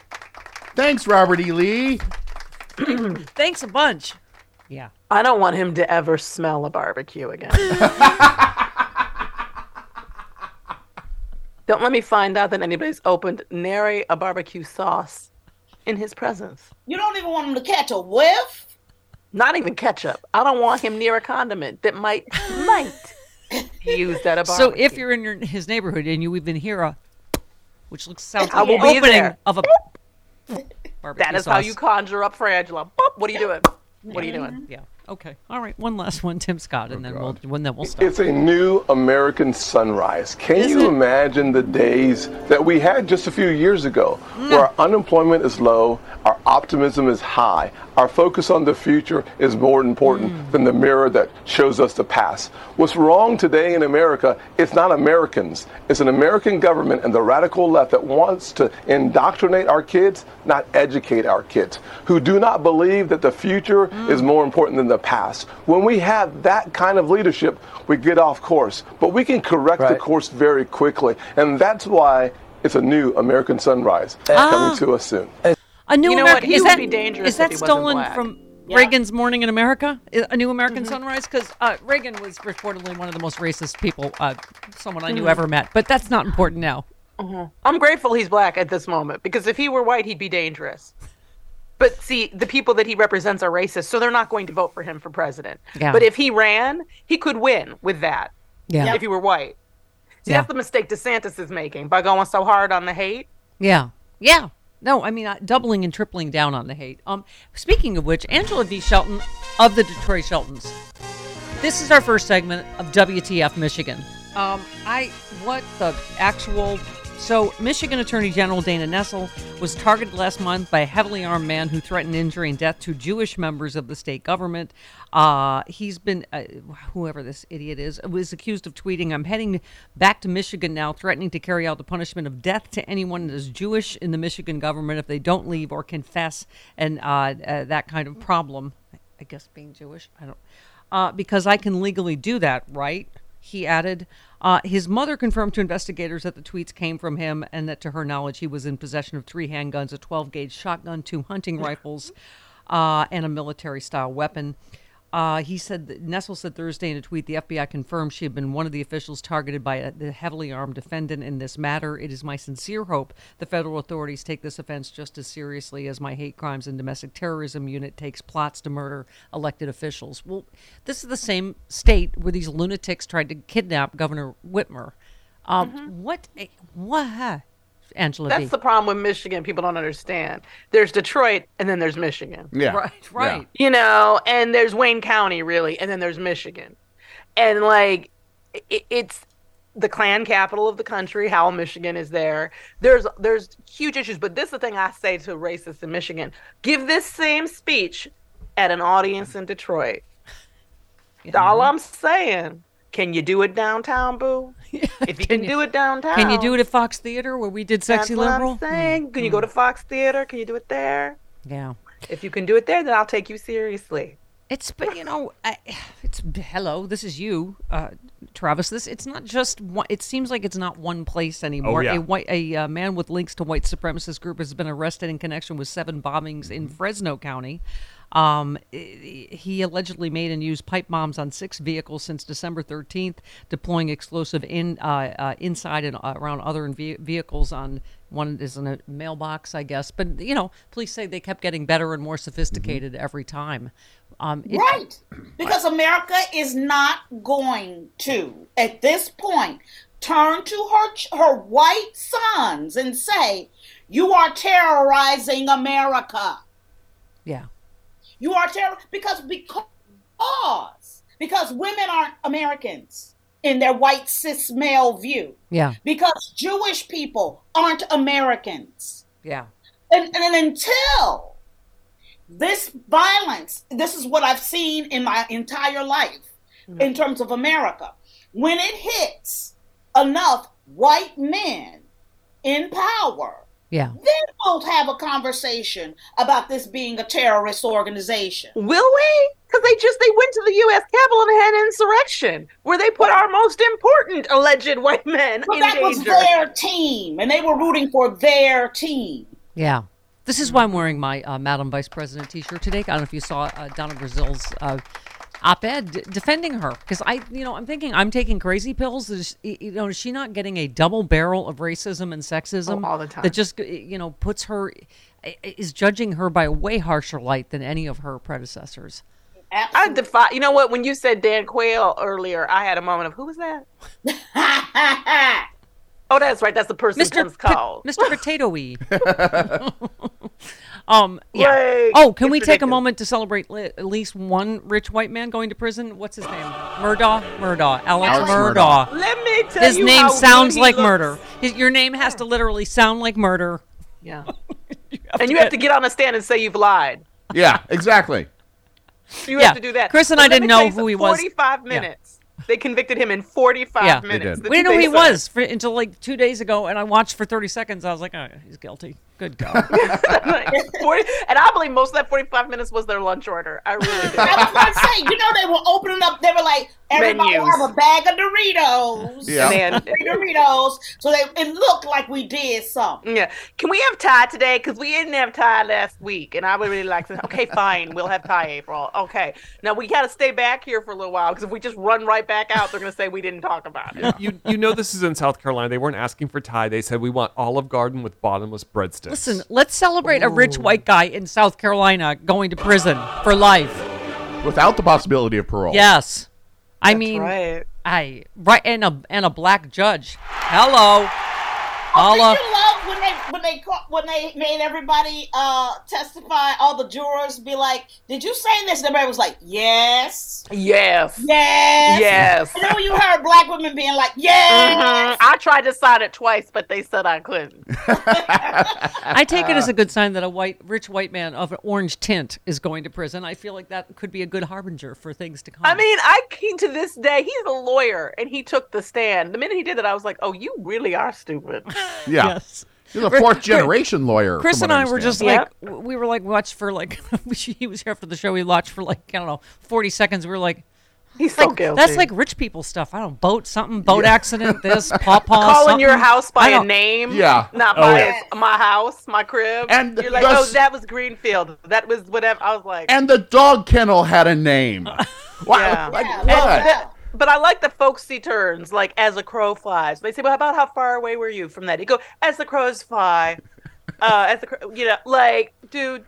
Thanks, Robert E. Lee. Thanks a bunch. Yeah. i don't want him to ever smell a barbecue again don't let me find out that anybody's opened nary a barbecue sauce in his presence You don't even want him to catch a whiff. Not even ketchup. I don't want him near a condiment that might might be used at a So if you're in your, his neighborhood and you even hear a, which looks sounds I like will be opening there. of a barbecue that is how you conjure up Frangela. Boop, what are you doing? What are you doing? Yeah. Okay. All right. One last one, Tim Scott, Oh, and then we'll when then we'll stop. It's a new American sunrise. Can Is you it? imagine the days that we had just a few years ago mm. where our unemployment is low, our optimism is high, our focus on the future is more important than the mirror that shows us the past? What's wrong today in America, it's not Americans. It's an American government and the radical left that wants to indoctrinate our kids, not educate our kids, who do not believe that the future is more important than the past. When we have that kind of leadership, we get off course. But we can correct the course very quickly. And that's why it's a new American sunrise Ah. coming to us soon. A new You know American what? He is would that be dangerous is that stolen from Yeah. Reagan's Morning in America? A new American Mm-hmm. Sunrise? Because uh, Reagan was reportedly one of the most racist people, uh, someone I knew Mhm. ever met. But that's not important now. Mhm. I'm grateful he's black at this moment because if he were white, he'd be dangerous. But see, the people that he represents are racist, so they're not going to vote for him for president. Yeah. But if he ran, he could win with that. Yeah. If he were white. See, Yeah. that's the mistake DeSantis is making by going so hard on the hate. Yeah. Yeah. No, I mean uh, doubling and tripling down on the hate. Um, speaking of which, Angela V. Shelton of the Detroit Sheltons. This is our first segment of WTF Michigan. Um, I what the actual so Michigan Attorney General Dana Nessel was targeted last month by a heavily armed man who threatened injury and death to Jewish members of the state government. Uh, he's been uh, whoever this idiot is was accused of tweeting, "I'm heading back to Michigan now, threatening to carry out the punishment of death to anyone that is Jewish in the Michigan government if they don't leave or confess." And uh, uh, that kind of problem. I guess being Jewish, I don't uh, because I can legally do that, right? He added. Uh, his mother confirmed to investigators that the tweets came from him and that, to her knowledge, he was in possession of three handguns, a 12 gauge shotgun, two hunting rifles, uh, and a military style weapon. Uh, he said that Nessel said Thursday in a tweet the FBI confirmed she had been one of the officials targeted by a, the heavily armed defendant in this matter. It is my sincere hope the federal authorities take this offense just as seriously as my hate crimes and domestic terrorism unit takes plots to murder elected officials. Well, this is the same state where these lunatics tried to kidnap Governor Whitmer. Um, What? What? Angela That's B. the problem with Michigan. People don't understand. There's Detroit, and then there's Michigan. Yeah. Right, right. You know, and there's Wayne County, really, and then there's Michigan, and like it, it's the Klan capital of the country. Howell, Michigan, is there. There's there's huge issues, but this is the thing I say to racists in Michigan: give this same speech at an audience in Detroit. All mm-hmm. I'm saying. Can you do it downtown, boo? if you can, do it downtown, Can you do it at Fox Theater where we did Sexy That's what Liberal? I'm saying. Can you Hmm. go to Fox Theater? Can you do it there? Yeah. If you can do it there, then I'll take you seriously. It's but you know, I, it's hello. This is you, uh, Travis. This it's not just one. It seems like it's not one place anymore. Oh, yeah. A white a uh, man with links to white supremacist group has been arrested in connection with seven bombings in Fresno County. Um, he allegedly made and used pipe bombs on six vehicles since December 13th, deploying explosive in uh, uh, inside and uh, around other vehicles. On one is in a mailbox, I guess. But you know, police say they kept getting better and more sophisticated every time. Um, it- right. Because America is not going to, at this point, turn to her her white sons and say, "You are terrorizing America. Yeah. You are terror because because because women aren't Americans in their white cis male view. Yeah. Because Jewish people aren't Americans." Yeah. and, and until this violence, this is what I've seen in my entire life hmm. in terms of America. When it hits enough white men in power, Yeah. then we'll have a conversation about this being a terrorist organization. Will we? Because they just they went to the U.S. Capitol and had an insurrection where they put our most important alleged white men But in that was their team, and they were rooting for their team. Yeah. This is why I'm wearing my uh, Madam Vice President T-shirt today. I don't know if you saw uh, Donna Brazile's uh, op-ed d- defending her because I, you know, I'm thinking I'm taking crazy pills. Is, y- you know, is she not getting a double barrel of racism and sexism Oh, all the time. that just, you know, puts her is judging her by a way harsher light than any of her predecessors. I defy. You know what? When you said Dan Quayle earlier, I had a moment of who was that? oh, that's right. That's the person Mr. Tim's called. Mr. Potatoey. um, yeah. Like, oh, can it's we take a moment to celebrate li- at least one rich white man going to prison? What's his name? Murdaugh? Murdaugh. Alex, Alex Murdaugh. Let me tell His you name how sounds like looks. murder. His, your name has to literally sound like murder. Yeah. and you have to get on a stand and say you've lied. Yeah, exactly. You Yeah. have to do that. Chris and But I didn't know who something, he was. 45 Yeah. minutes. They convicted him in 45 Yeah, minutes. did. We didn't know who he was for, until like two days ago, and I watched for 30 seconds. I was like, oh, he's guilty. Good God. and I believe most of that 45 minutes was their lunch order. I really do. I was going to say, you know, they were opening up. They were like, everybody Menus. have a bag of Doritos. Yeah. And Free Doritos. So they it looked like we did something. Yeah. Can we have Thai today? Because we didn't have Thai last week, and I would really like to. Okay, fine. We'll have Thai April. Okay. Now we got to stay back here for a little while because if we just run right back out, they're going to say we didn't talk about it. You you know this is in South Carolina. They weren't asking for Thai. They said we want Olive Garden with bottomless breadsticks. Listen, let's celebrate a rich white guy in South Carolina going to prison for life. Without the possibility of parole. Yes. I mean, right. I right and a and a black judge. Hello. Oh, Holla. did you love when they when they caught, when they made everybody uh testify? All the jurors be like, "Did you say this?" And everybody was like, "Yes, Yes. yes, Yes. And then when you heard black women being like, "Yes," Mhm. I tried to sign it twice, but they said I couldn't. I take it as a good sign that a white rich white man of an orange tint is going to prison. I feel like that could be a good harbinger for things to come. I mean, I came to this day. He's a lawyer, and he took the stand. The minute he did that, I was like, "Oh, you really are stupid." Yeah. Yes. He's a Chris- fourth generation lawyer. Chris and what I were just understand. like w- we were like watched for like he was here for the show. We watched for like I don't know forty seconds. We were like, He's so oh, like, guilty. That's like rich people stuff. I don't know, boat something, boat accident, this, paw paw. calling your house by a name. Yeah. Not Oh, by yeah. his- my house, my crib. And you're like, the oh, that was Greenfield. That was whatever. I was like, And the dog kennel had a name. Why- yeah. like, And what? The- but I like the folksy turns, like as a crow flies. They say, well, about how far away were you from that? You go, as the crows fly. Uh, as the crow, you know, like, dude,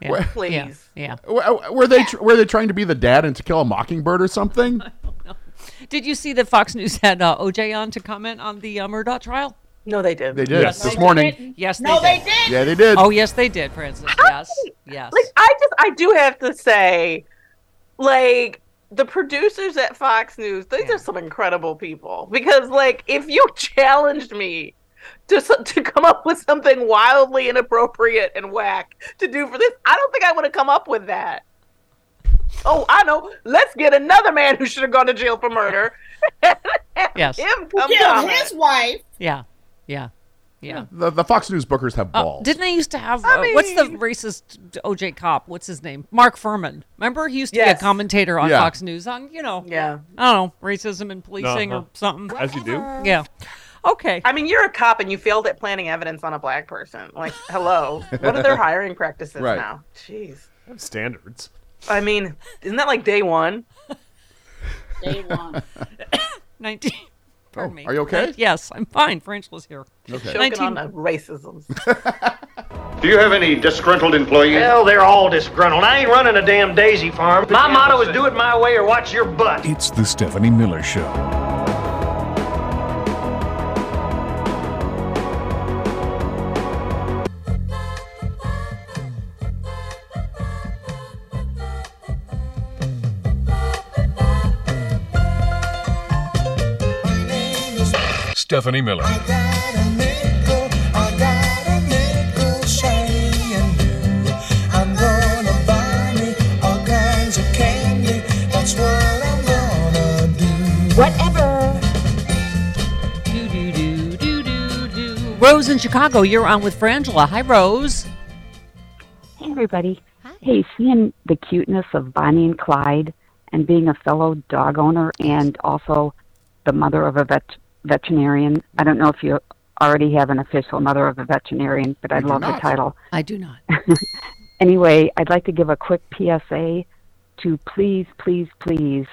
Yeah. please. Yeah. W- Were they tr- were they trying to be the dad and To Kill a Mockingbird or something? Did you see that Fox News had uh, OJ on to comment on the uh, Murdaugh trial? No, they did. They did Yes, this they morning. did. Yes, No, they they did. did. Yeah, they did. Oh, yes, they did, Frances. Yes, yes. Like, I just, I do have to say, like, the producers at Fox News, these are some incredible people. Because, like, if you challenged me to to come up with something wildly inappropriate and whack to do for this, I don't think I would have come up with that. Oh, I know. Let's get another man who should have gone to jail for murder. Yes. Him Who come killed his wife? Yeah, yeah, yeah. The, the Fox News bookers have Uh, balls. didn't they used to have uh, what's the racist OJ cop? What's his name? Mark Fuhrman. Remember, he used to be a commentator on Yeah. Fox News on you know, Yeah. I don't know, racism and policing Uh-huh. or something. As you do. Yeah. Okay. I mean, you're a cop and you failed at planting evidence on a black person. Like, hello. What are their hiring practices Right. now? Jeez. Standards. I mean, isn't that like day one? Day one. Nineteen. Pardon oh, me. are you okay? Yes, I'm fine. Frangela's here. Okay. Choking on the racisms. Do you have any disgruntled employees? Hell, they're all disgruntled. I ain't running a damn daisy farm. My motto is do it my way or watch your butt. It's the Stephanie Miller Show. Stephanie Miller. Whatever. Do, do, do, do, do, do. Rose in Chicago, you're on with Frangela. Hi, Rose. Hey, everybody. Hey, seeing the cuteness of Bonnie and Clyde and being a fellow dog owner and also the mother of a vet- veterinarian. I don't know if you already have an official mother of a veterinarian, but I do love the title. I do not. Anyway, I'd like to give a quick PSA to please, please, please,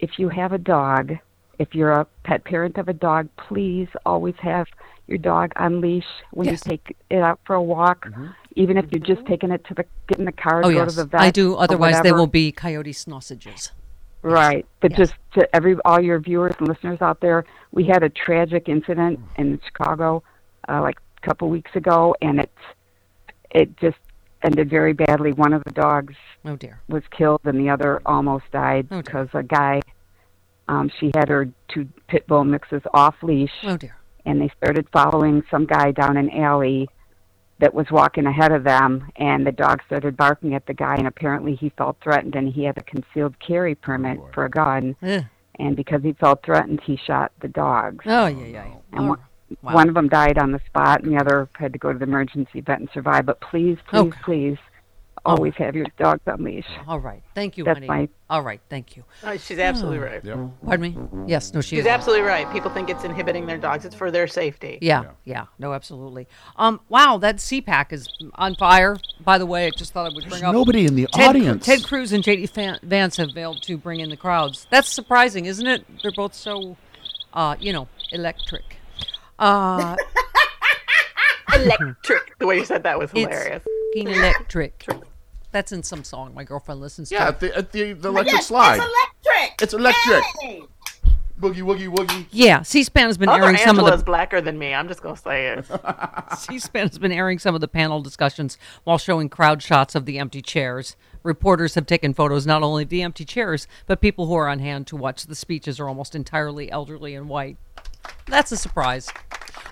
if you have a dog, if you're a pet parent of a dog, please always have your dog on leash when Yes. you take it out for a walk. Mm-hmm. Even if you're just mm-hmm. taking it to the get in the car, Oh go yes, to the vet. I do. or Otherwise, they will be coyote sausages. Right. But just to every all your viewers and listeners out there, we had a tragic incident in Chicago uh, like a couple weeks ago, and it it just ended very badly. One of the dogs Oh dear. was killed, and the other almost died because a guy. Um, she had her two pit bull mixes off leash, Oh dear. and they started following some guy down an alley that was walking ahead of them and the dog started barking at the guy and apparently he felt threatened and he had a concealed carry permit for a gun Ugh. and because he felt threatened he shot the dogs Oh yeah, yeah. yeah. and one, wow. one of them died on the spot and the other had to go to the emergency vet and survive but please oh, please Okay. please always have your dogs on leash All right. Thank you, That's honey. my- All right. Thank you. Oh, she's absolutely right. Pardon me. Yes. No, she She's is. absolutely right. People think it's inhibiting their dogs. It's for their safety. Yeah, yeah, no, absolutely. Um, wow, that CPAC is on fire. By the way, I just thought I would bring up. nobody in the Ted, audience. Ted Cruz and JD Fan- Vance have failed to bring in the crowds. That's surprising, isn't it? They're both so, uh, you know, electric. Uh, Electric. The way you said that was it's hilarious. fucking electric. That's in some song my girlfriend listens Yeah, to. at the, at the, the electric Yes, slide. It's electric. It's electric. Yay. Boogie woogie woogie. Yeah, C-SPAN has been Other airing some of Angela's the blacker than me. I'm just gonna say it. C-SPAN has been airing some of the panel discussions while showing crowd shots of the empty chairs. Reporters have taken photos not only of the empty chairs, but people who are on hand to watch the speeches are almost entirely elderly and white. That's a surprise.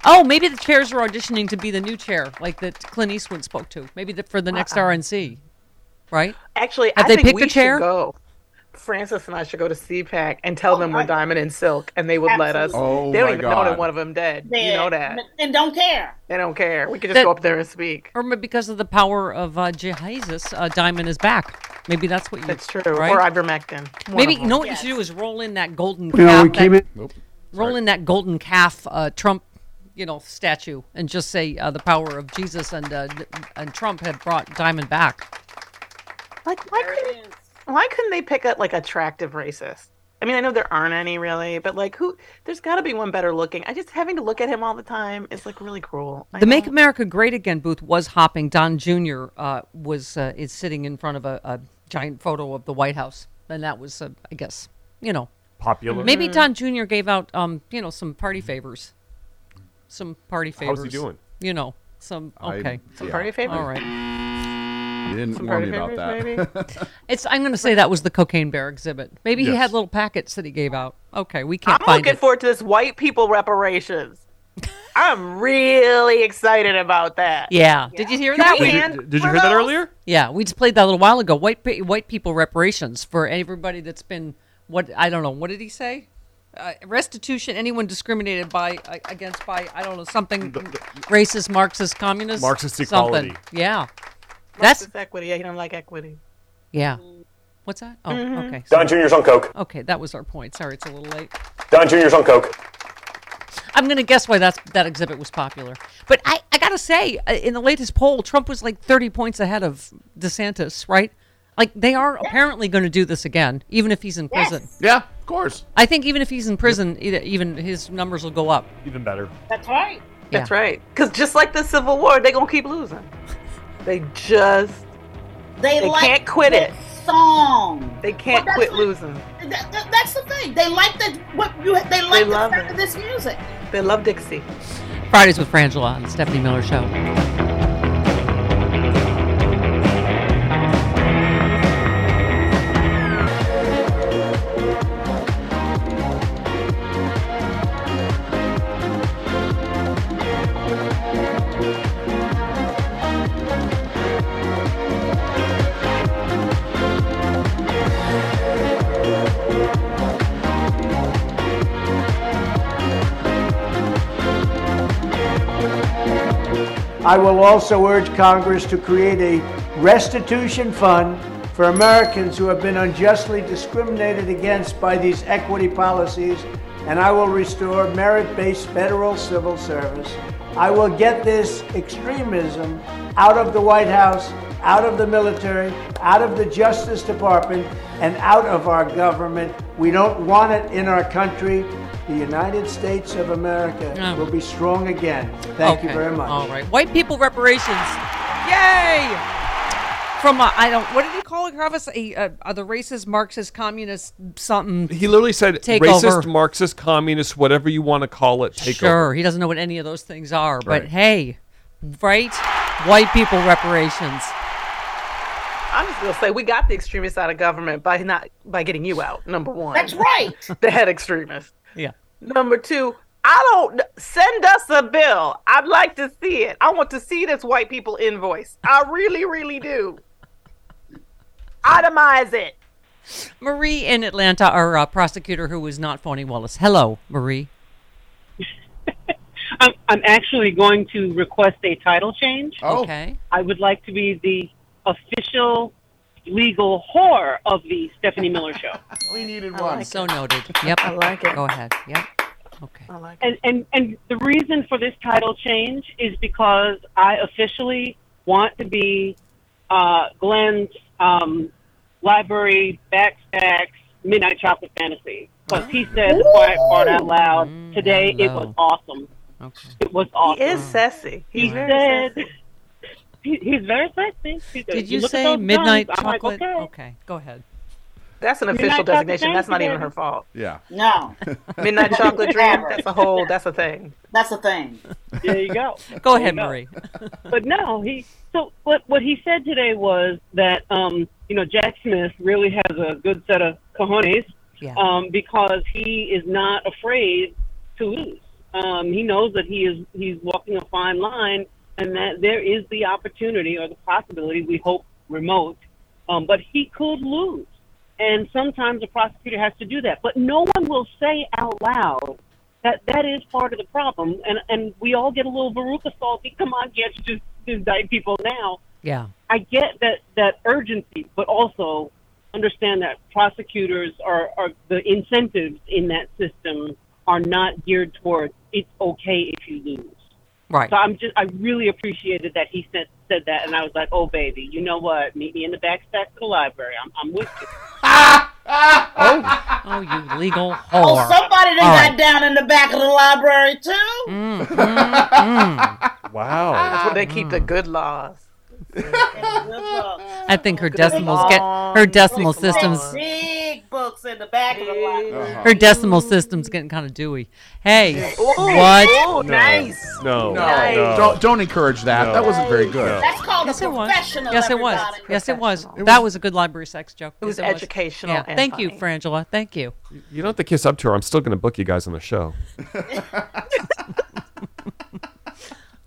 Oh, maybe the chairs are auditioning to be the new chair, like that Clint Eastwood spoke to. Maybe the, for the next uh-uh. RNC, right? Actually, Have I they think picked we a chair? should go. Frances and I should go to CPAC and tell them we're diamond and silk, and they would let us. Oh they don't my even know that one of them dead. They- You know that. And don't care. They don't care. We could just That- go up there and speak. Or maybe because of the power of uh, Jesus, uh, Diamond is back. Maybe that's what you. That's true. Right? Or ivermectin. One Maybe of you know them. what you should do is roll in that golden You know, calf. we came that- in- roll in that golden calf uh, Trump, you know, statue, and just say uh, the power of Jesus and uh, and Trump had brought Diamond back. Like, why couldn't, why couldn't they pick up like attractive racist? I mean, I know there aren't any really, but like, who? There's got to be one better looking. I just having to look at him all the time is like really cruel. I The know. Make America Great Again booth was hopping. Don Jr. Uh, was uh, is sitting in front of a, a giant photo of the White House, and that was, uh, I guess, you know, Popular. Maybe Don Jr. gave out, um, you know, some party favors, some party favors. How's he doing? You know, some I- okay, Some yeah. party favors? All right. You didn't Some warn me about favors, that. It's. I'm going to say that was the cocaine bear exhibit. Maybe he had little packets that he gave out. Okay, we can't I'm find looking it. forward to this white people reparations. I'm really excited about that. Yeah. Did you hear Can that? we We- hand one of those? Yeah, we just played that a little while ago. White white people reparations for everybody that's been what I don't know. What did he say? Uh, restitution. Anyone discriminated by uh, against by I don't know something racist, Marxist, communist, Marxist something. equality. Yeah, that's That's equity. Yeah, he don't like equity. yeah. What's that? Oh, Mhm. okay. Don Jr.'s on coke. Okay, that was our point. Sorry, it's a little late. Don Jr.'s on coke. I'm going to guess why that's that exhibit was popular. But I, I got to say, uh, in the latest poll, Trump was like 30 points ahead of DeSantis, right? Like they are apparently going to do this again, even if he's in prison. Yeah, of course. I think even if he's in prison, either, even his numbers will go up. Even better. That's right. That's right. Because just like the Civil War, they're gonna keep losing. They just They, They like can't quit it. Song. they can't Well, quit that's what- losing. That, that- that's the thing. They like the what you. They like the love sound it. of this music. They love Dixie. Fridays with Frangela on the Stephanie Miller Show. I will also urge Congress to create a restitution fund for Americans who have been unjustly discriminated against by these equity policies, and I will restore merit based federal civil service. I will get this extremism out of the White House, out of the military, out of the Justice Department, and out of our government. We don't want it in our country. The United States of America Oh. will be strong again. Thank you very much. All right, white people reparations. Yay! From uh, I don't. What did he call it, Travis? A, uh, the racist, Marxist, communist, something. He literally said Take racist, over. Marxist, communist, whatever you want to call it. Take sure, over. he doesn't know what any of those things are. Right. But hey, right? White people reparations. I'm just gonna say we got the extremists out of government by not by getting you out. Number one. That's right. the head extremist. Yeah. Number two, I don't send us a bill. I'd like to see it. I want to see this white people invoice. I really, really do. Itemize it. Marie in Atlanta, our uh, prosecutor who was not Fani Willis. Hello, Marie. I'm, I'm actually going to request a title change. Oh. Okay. I would like to be the official legal whore of the Stephanie Miller Show. We needed I one. like So it. noted. Yep. I like it. Go ahead. Yep. Okay. I like it. And, and and the reason for this title change is because I officially want to be uh, Glenn's um, library backstacks midnight chocolate fantasy because he said the quiet part out loud today. It was awesome. Okay. It was awesome. He is sassy. He He's very said sassy. He, he's very sexy. He Did you, look say midnight guns." I'm like, chocolate? okay. Go ahead. That's an official chocolate designation. That's not even her fault. Yeah. No, Midnight chocolate dream. That's a whole. That's a thing. that's a thing. There you go. Go There ahead, you go. Marie. but no, he. So what what he said today was that um you know Jack Smith really has a good set of cojones Yeah. um because he is not afraid to lose. Um, he knows that he is he's walking a fine line, and that there is the opportunity or the possibility. We hope remote, um, but he could lose. And sometimes the prosecutor has to do that, but no one will say out loud that that is part of the problem. And and we all get a little Veruca salty. Come on, get just indict people now. Yeah. I get that that urgency, but also understand that prosecutors are, are the incentives in that system are not geared towards it's okay if you lose. Right. So I'm just I really appreciated that he said said that, and I was like, oh baby, you know what? Meet me in the back stack of the library. I'm I'm with you. oh, oh, you legal whore. Oh, somebody done got right. down in the back of the library too. Mm, mm, mm. Wow. That's where they keep the good laws. I think her decimals get her decimal systems. Big books in the back of the library. Her decimal system's getting kind of dewy. Hey, Ooh, what? ooh, nice. No. No, no. don't don't encourage that. No. That wasn't very good. That's called Yes, a it was. professional. Yes, it was. everybody. Yes, it was. That was a good library sex joke. It was Yes, educational Yeah. and Thank you, funny. Frangela. Thank you. You don't have to kiss up to her. I'm still going to book you guys on the show.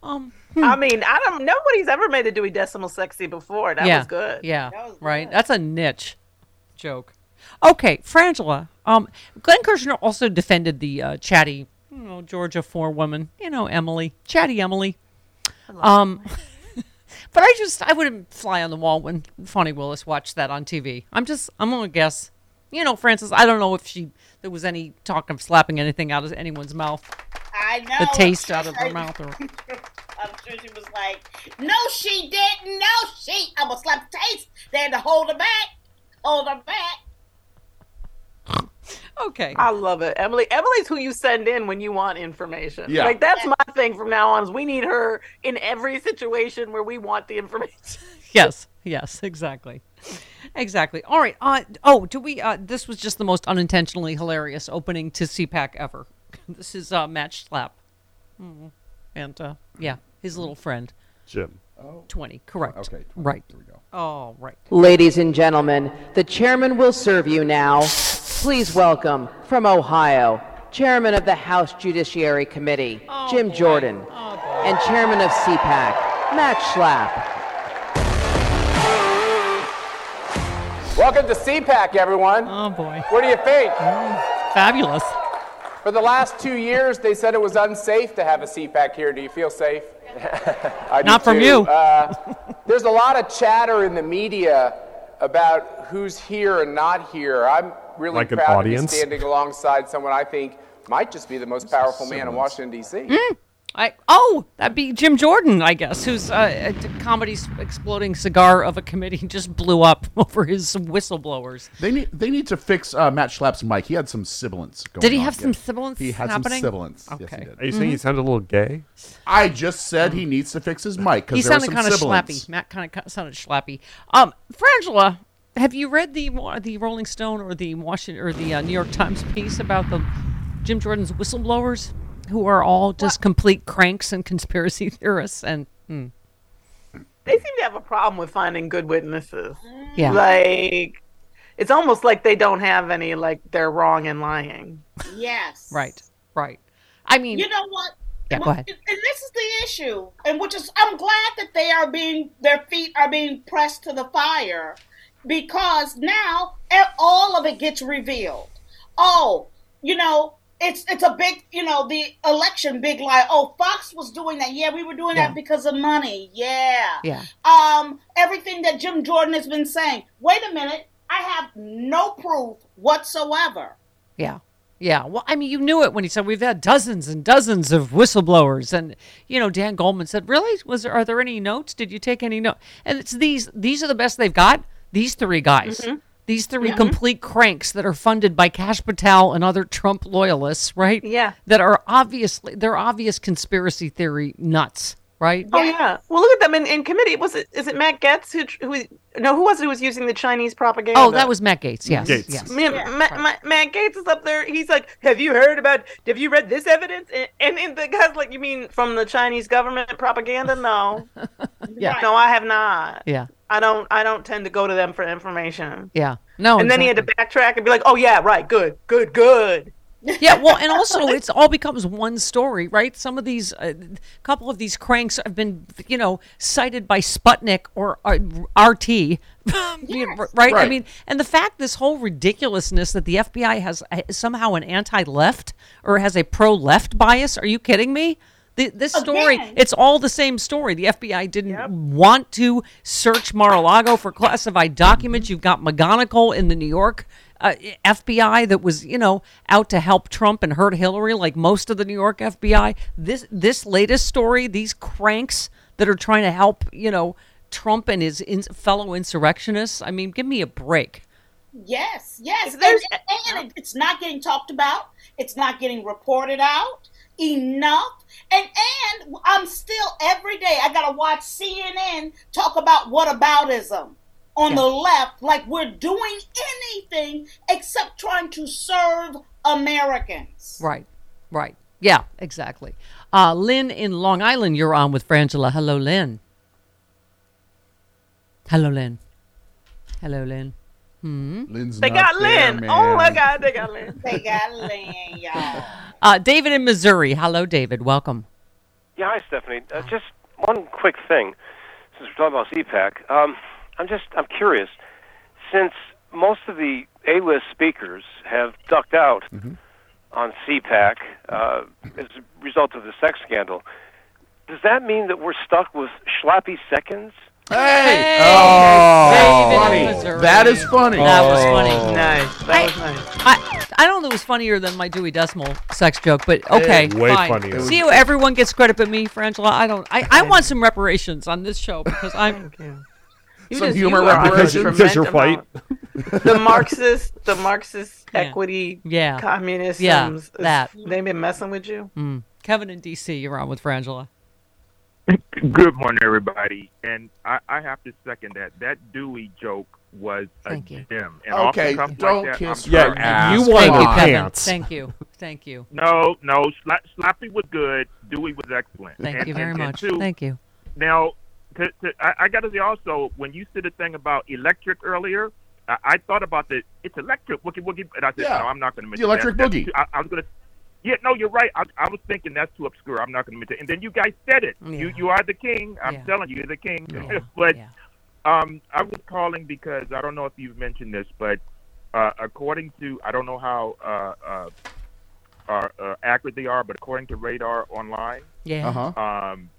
Um. I mean, I don't. Nobody's ever made a Dewey Decimal sexy before. That yeah. was good. Yeah. that was right. That's a niche joke. Okay, Frangela. Um, Glenn Kirschner also defended the uh, chatty, you know, Georgia four woman. You know, Emily, chatty Emily. Um, but I just I wouldn't fly on the wall when Fani Willis watched that on TV. I'm just I'm gonna guess. You know, Frances. I don't know if she there was any talk of slapping anything out of anyone's mouth. I know. The taste out of sure- her mouth. Or, I'm sure she was like, "No, she didn't. No, she. I'm gonna slap the taste. They had to hold her back. Hold her back." okay. I love it. Emily Emily's who you send in when you want information. Yeah. Like that's my thing from now on is we need her in every situation where we want the information. yes. Yes. Exactly. Exactly. All right. Uh, oh, do we? Uh, this was just the most unintentionally hilarious opening to CPAC ever. This is uh, Matt Schlapp, Mm. and uh, yeah, his little friend Jim. Oh. Twenty. Correct. Okay. Right. Here we go. Oh, right. Ladies and gentlemen, the chairman will serve you now. Please welcome from Ohio, chairman of the House Judiciary Committee, oh, Jim Jordan, oh, and chairman of CPAC, Matt Schlapp. Welcome to CPAC, everyone. Oh boy. What do you think? Fabulous. For the last two years, they said it was unsafe to have a CPAC here. Do you feel safe? I do Not from too. you. Uh, there's a lot of chatter in the media about who's here and not here. I'm really Like proud audience? to be standing alongside someone I think might just be the most powerful man in Washington, D.C. Mm. I oh, that'd be Jim Jordan, I guess, whose uh, a comedy's exploding cigar of a committee just blew up over his whistleblowers. They need they need to fix uh, Matt Schlapp's mic. He had some sibilance. Going Did he on. have some Yeah. sibilance He had happening? some sibilance. Yes, Okay. he did. Are you saying he sounded a little gay? I just said he needs to fix his mic He because there sounded kind of sibilance. slappy. Matt kind of sounded slappy. Um, Frangela, have you read the the Rolling Stone or the Washington or the uh, New York Times piece about the Jim Jordan's whistleblowers, who are all just complete cranks and conspiracy theorists? And hmm. They seem to have a problem with finding good witnesses. Yeah. Like it's almost like they don't have any like they're wrong and lying. Yes. right, right. I mean, You know what? Yeah, go ahead. And this is the issue, and which is I'm glad that they are being their feet are being pressed to the fire, because now all of it gets revealed. Oh, you know, it's it's a big, you know, the election big lie. Oh, Fox was doing that. Yeah, we were doing Yeah. that because of money. Yeah. Yeah. Um, everything that Jim Jordan has been saying. Wait a minute, I have no proof whatsoever. Yeah. Yeah. Well, I mean, you knew it when he said we've had dozens and dozens of whistleblowers, and you know, Dan Goldman said, "Really? Was there? Are there any notes? Did you take any note?" And it's these. These are the best they've got. These three guys. Mhm. These 3 Mhm. complete cranks that are funded by Kash Patel and other Trump loyalists, right? Yeah. That are obviously they're obvious conspiracy theory nuts, right? Oh yeah. Well, look at them in, in committee. Was it is it Matt Gaetz who who no who was it who was using the Chinese propaganda? Oh, that was Matt Gaetz. Yes. Gaetz. Yes. Ma- Ma- Ma- Matt Gaetz is up there. He's like, "Have you heard about? Have you read this evidence?" And, and, and the guy's like, "You mean from the Chinese government propaganda?" No, Yeah. no, I have not. Yeah. I don't. I don't tend to go to them for information. Yeah. No. and then he had to backtrack and be like, "Oh yeah, right, good, good, good." yeah, well, and also it's all becomes one story, right? Some of these, a couple of these cranks have been, you know, cited by Sputnik or uh, RT, you know, right? I mean, and the fact this whole ridiculousness that the FBI has uh, somehow an anti-left or has a pro-left bias. Are you kidding me? The, this story, Again. it's all the same story. The FBI didn't want to search Mar-a-Lago for classified documents. You've got McGonigal in the New York uh, FBI that was, you know, out to help Trump and hurt Hillary, like most of the New York FBI. This this latest story, these cranks that are trying to help, you know, Trump and his in- fellow insurrectionists. I mean, give me a break. Yes, yes. And, and it's not getting talked about. It's not getting reported out enough. And and I'm still every day I gotta watch CNN talk about whataboutism on the left, like we're doing anything except trying to serve Americans. Right, right. Yeah, exactly. Uh, Lynn in Long Island, you're on with Frangela. Hello, Lynn. Hello, Lynn. Hello, Lynn. Hmm. Lynn's They got Lynn. Oh my God, they got Lynn. They got Lynn, y'all. Uh, David in Missouri. Hello, David. Welcome. Yeah, hi, Stephanie. Uh, just one quick thing, since we're talking about CPAC. Um, I'm just I'm curious, since most of the A-list speakers have ducked out on CPAC uh, as a result of the sex scandal, does that mean that we're stuck with schlappy seconds? Hey! Oh, funny. In Missouri. That is funny. That was Oh. funny. Nice. That I, was nice. I, I don't know it was funnier than my Dewey Decimal sex joke, but okay, Way fine. funnier. See how everyone gets credit but me, Frangela? I don't. I, I want some reparations on this show because I'm. You Some just- humor you are on reparations? a Because you're tremendous the Marxist, the Marxist Yeah. equity, Yeah. communism. Yeah, that. they've been messing with you. Mm. Kevin in DC, you're on with Frangela. Good morning, everybody. And I, I have to second that. That Dewey joke was a you. gem. And Okay, off the don't like that, kiss I'm Yeah, sorry. ass. you Come wanted Thank you. Kevin. pants. Thank you. Thank you. No, no. Sla- Slappy was good. Dewey was excellent. Thank And- you very and- and much. two, Thank you. Now, to, to, I, I got to say also, when you said the thing about electric earlier, I, I thought about the it's electric woogie woogie, and I said, Yeah. no, I'm not going to mention it. The electric that. boogie. That's too- I, I was going to. Yeah, no, you're right. I, I was thinking that's too obscure. I'm not going to mention it. And then you guys said it. You Yeah. you are the king. I'm Yeah. telling you, you're the king. Yeah. but Yeah. um, I was calling because I don't know if you've mentioned this, but uh, according to I don't know how uh, uh, uh, uh, accurate they are, but according to Radar Online, Yeah. Uh-huh. um,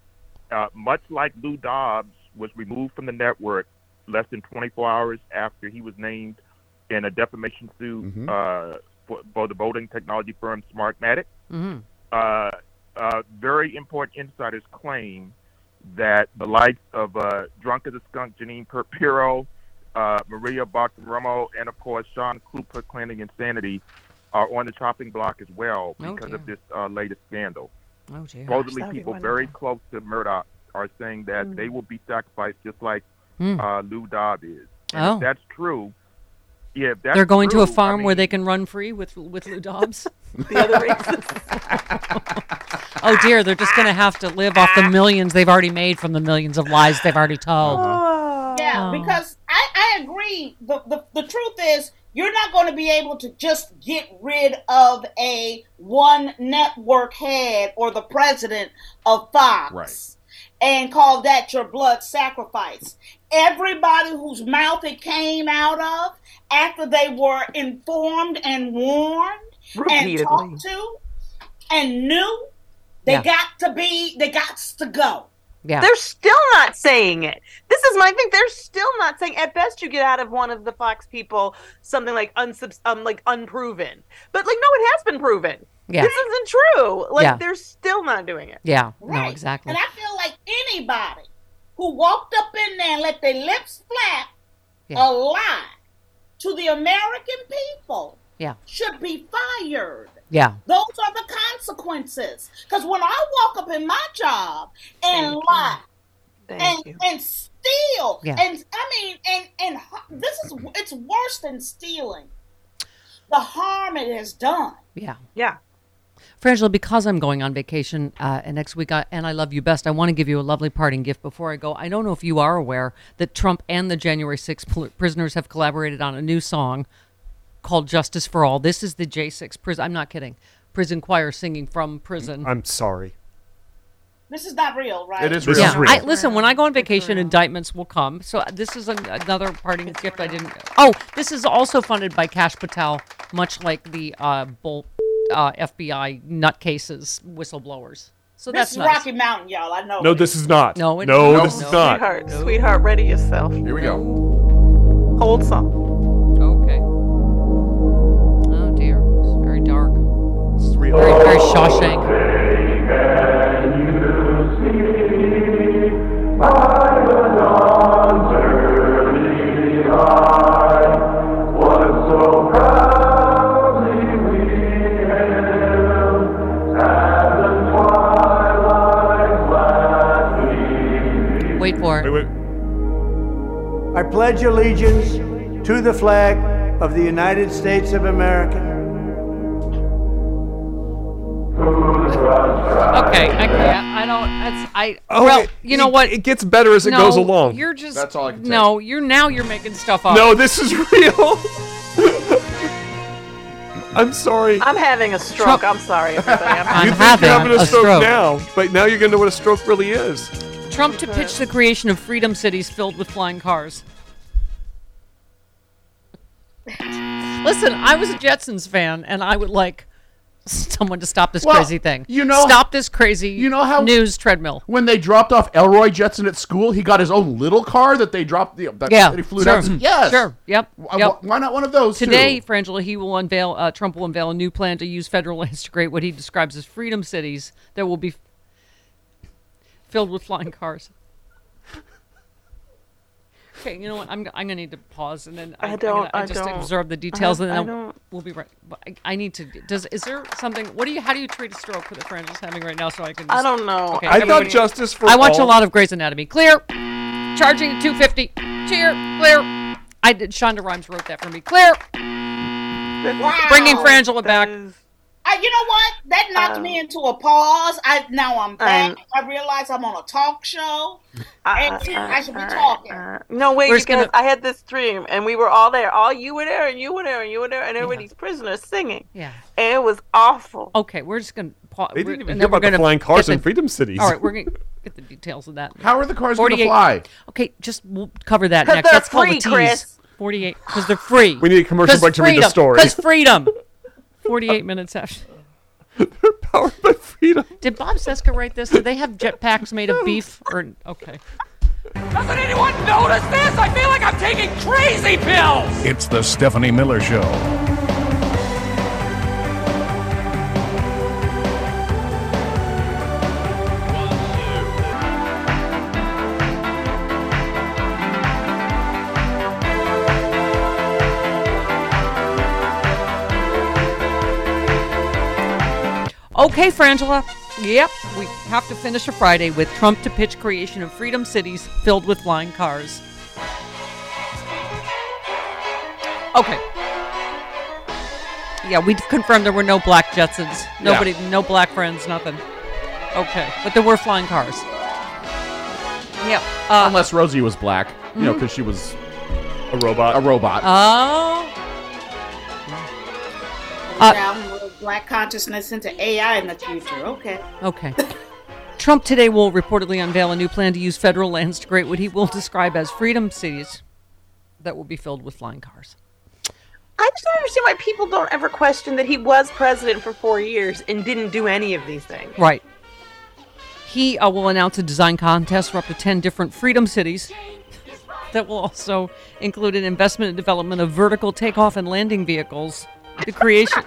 uh, much like Lou Dobbs was removed from the network less than 24 hours after he was named in a defamation suit Mhm. uh, for, for the voting technology firm Smartmatic. hmm Uh, uh, very important insiders claim that the likes of uh, Drunk as a Skunk, Jeanine Pirro, uh, Maria Bartiromo, and of course Sean Cooper claiming insanity are on the chopping block as well Oh, because dear. of this uh, latest scandal. Oh dear. Supposedly, that'd people very close to Murdoch are saying that they will be sacrificed just like uh, Lou Dobbs is. And Oh. if that's true, yeah, that's They're going to a true, I farm where they can run free with with Lou Dobbs. The other races. oh dear, they're just going to have to live off the millions they've already made from the millions of lies they've already told. Oh. Yeah, Oh. because I, I agree. The, the the truth is you're not going to be able to just get rid of a one network head or the president of Fox Right. And call that your blood sacrifice. Everybody whose mouth it came out of after they were informed and warned and talked to and knew they Yeah. got to be they got to go. Yeah. They're still not saying it. This is my thing. They're still not saying. At best, you get out of one of the Fox people something like unsubs- um, like unproven. But like, no, it has been proven. Yeah. This isn't true. Like, Yeah. they're still not doing it. Yeah. No, Right. exactly. And I feel like anybody who walked up in there and let their lips flap Yeah. a lie to the American people Yeah. should be fired. Yeah. Those are the consequences. Because when I walk up in my job and Thank lie Thank and you. and steal, Yeah. and I mean, and and this is it's worse than stealing. The harm it has done. Yeah. Yeah. Frangela, because I'm going on vacation uh, and next week, I, and I love you best, I want to give you a lovely parting gift before I go. I don't know if you are aware that Trump and the January 6th pl- prisoners have collaborated on a new song called Justice for All. This is the J6 prison. I'm not kidding. Prison choir singing from prison. I'm sorry. This is not real, right? It is real. yeah, real. I, listen. When I go on vacation, indictments will come. So uh, this is an, another parting gift I didn't. Oh, this is also funded by Kash Patel, much like the uh, Bolt uh, FBI nutcases whistleblowers. So this that's is nice. Rocky Mountain, y'all. I know. No, this is not. No, it- no, no, this is not. Sweetheart, sweetheart, ready yourself. Here we go. Hold some. Okay. Oh dear, it's very dark. Sweetheart. Very, very Shawshank. Wait for it. Wait, wait. I pledge allegiance to the flag of the United States of America. Okay, I can't. I don't. That's I. Oh, well, it- you know it- what? It gets better as it goes along. You're just. That's all I can say. No, you're now you're making stuff up. No, this is real. I'm sorry. I'm having a stroke. I'm sorry, everybody. I'm I'm you think having you're having a, a stroke, stroke. now, but now you're gonna know what a stroke really is. Trump to pitch the creation of freedom cities filled with flying cars. Listen, I was a Jetsons fan, and I would like someone to stop this Well, crazy thing. you know- stop this crazy. You know how news treadmill. when they dropped off Elroy Jetson at school, he got his own little car that they dropped. That, Yeah, that he flew sure. down. to- Yes, Sure. Yep. Why- yep. Why not one of those Today, too? Frangela, he will unveil. Uh, Trump will unveil a new plan to use federal lands to create what he describes as freedom cities that will be filled with flying cars. Okay, you know what? I'm, g- I'm gonna need to pause and then I I'm don't- gonna, I I just don't- absorb the details I- and I then don't- we'll be right. but I, I need to. Does is there something? What do you? How do you treat a stroke that Frangela's having right now? So I can. Just, I don't know. Okay, I thought everybody- justice for I watch a lot of Grey's Anatomy. Clear. Charging at 250. Cheer. Clear. I did. Shonda Rhimes wrote that for me. Clear. Wow. Bringing Frangela back. Uh, you know what? That knocked um, me into a pause. I now I'm back. Um, I realize I'm on a talk show, uh, and uh, I should be uh, talking. No, wait, because gonna- I had this dream, and we were all there. All you were there, and you were there, and you were there, and everybody's prisoners singing. Yeah. And it was awful. Okay, we're just gonna pause. They didn't even hear about the flying cars in Freedom Cities. All right, we're gonna get the details of that. How are the cars going to fly? Okay, just we'll cover that next. they're That's called a free, tease. Chris. Forty-eight, because they're free. We need a commercial break to read the story. Because freedom. Forty-eight minutes after. Powered by freedom. Did Bob Cesca write this? Did they have jetpacks made of beef? Or okay. Doesn't anyone notice this? I feel like I'm taking crazy pills. It's the Stephanie Miller Show. Okay, Frangela. Yep, we have to finish a Friday with Trump to pitch creation of freedom cities filled with flying cars. Okay. Yeah, we confirmed there were no black Jetsons. Nobody, no black friends, nothing. Okay, but there were flying cars. Yep. Uh, Unless Rosie was black, you know, Mhm. because she was a robot. A robot. Oh. Uh, Down with black consciousness into AI in the future. Okay. Okay. Trump today will reportedly unveil a new plan to use federal lands to create what he will describe as freedom cities that will be filled with flying cars. I just don't understand why people don't ever question that he was president for four years and didn't do any of these things. Right. He uh, will announce a design contest for up to 10 different freedom cities that will also include an investment and development of vertical takeoff and landing vehicles, the creation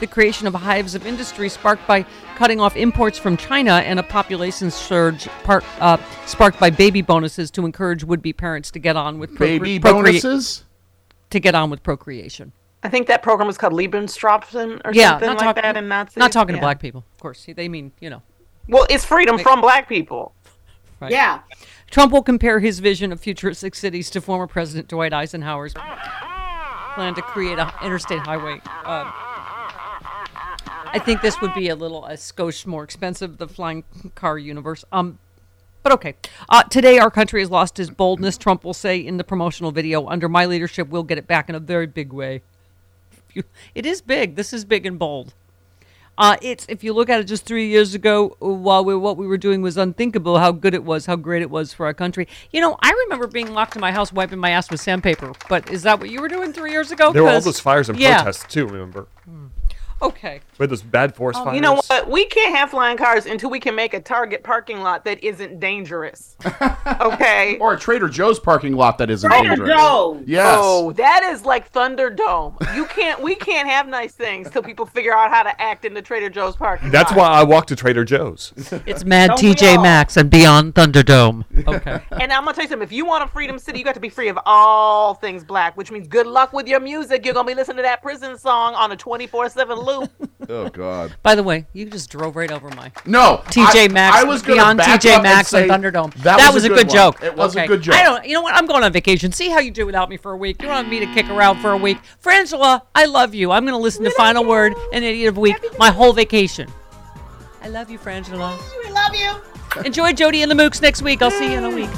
the creation of hives of industry sparked by cutting off imports from China and a population surge part, uh, sparked by baby bonuses to encourage would-be parents to get on with procre- Baby procrea- bonuses? to get on with procreation. I think that program was called Lebensstrafen or yeah, something like talking, that in Nazi. Not talking Yeah. to black people, of course. They mean, you know. Well, it's freedom Make- from black people. Right. Yeah. Trump will compare his vision of futuristic cities to former President Dwight Eisenhower's plan to create a interstate highway. Uh, I think this would be a little a skosh more expensive, the flying car universe. Um, but okay. Uh, today, our country has lost its boldness. Trump will say in the promotional video, "Under my leadership, we'll get it back in a very big way." It is big. This is big and bold. Uh, it's if you look at it just three years ago, while we, what we were doing was unthinkable. How good it was, how great it was for our country. You know, I remember being locked in my house wiping my ass with sandpaper. But is that what you were doing three years ago? There were all those fires and yeah. protests too. Remember? Okay. With those bad force fires. Um, You know what? We can't have flying cars until we can make a Target parking lot that isn't dangerous. okay. Or a Trader Joe's parking lot that isn't Trader dangerous. Joe's. Yes. Oh, that is like Thunderdome. You can't. We can't have nice things till people figure out how to act in the Trader Joe's parking. Lot. That's lot. why I walk to Trader Joe's. It's Mad Don't TJ all? Maxx and Beyond Thunderdome. Okay. And I'm gonna tell you something. If you want a freedom city, you got to be free of all things black, which means good luck with your music. You're gonna be listening to that prison song on a 24/7 loop. Oh God. By the way, you just drove right over my No, TJ I- Maxx. I was gonna beyond back up TJ and Maxx and, say Thunderdome. that was a a good good one. joke. It was a Okay. good joke. I don't. You know what? I'm going on vacation. See how you do without me for a week. You want me to kick around for a week? Frangela, I love you. I'm going to listen to Final Word and Idiot of the Week my whole vacation. I love you, Frangela. We love you. Enjoy Jody and the Mooks next week. I'll see you in a week.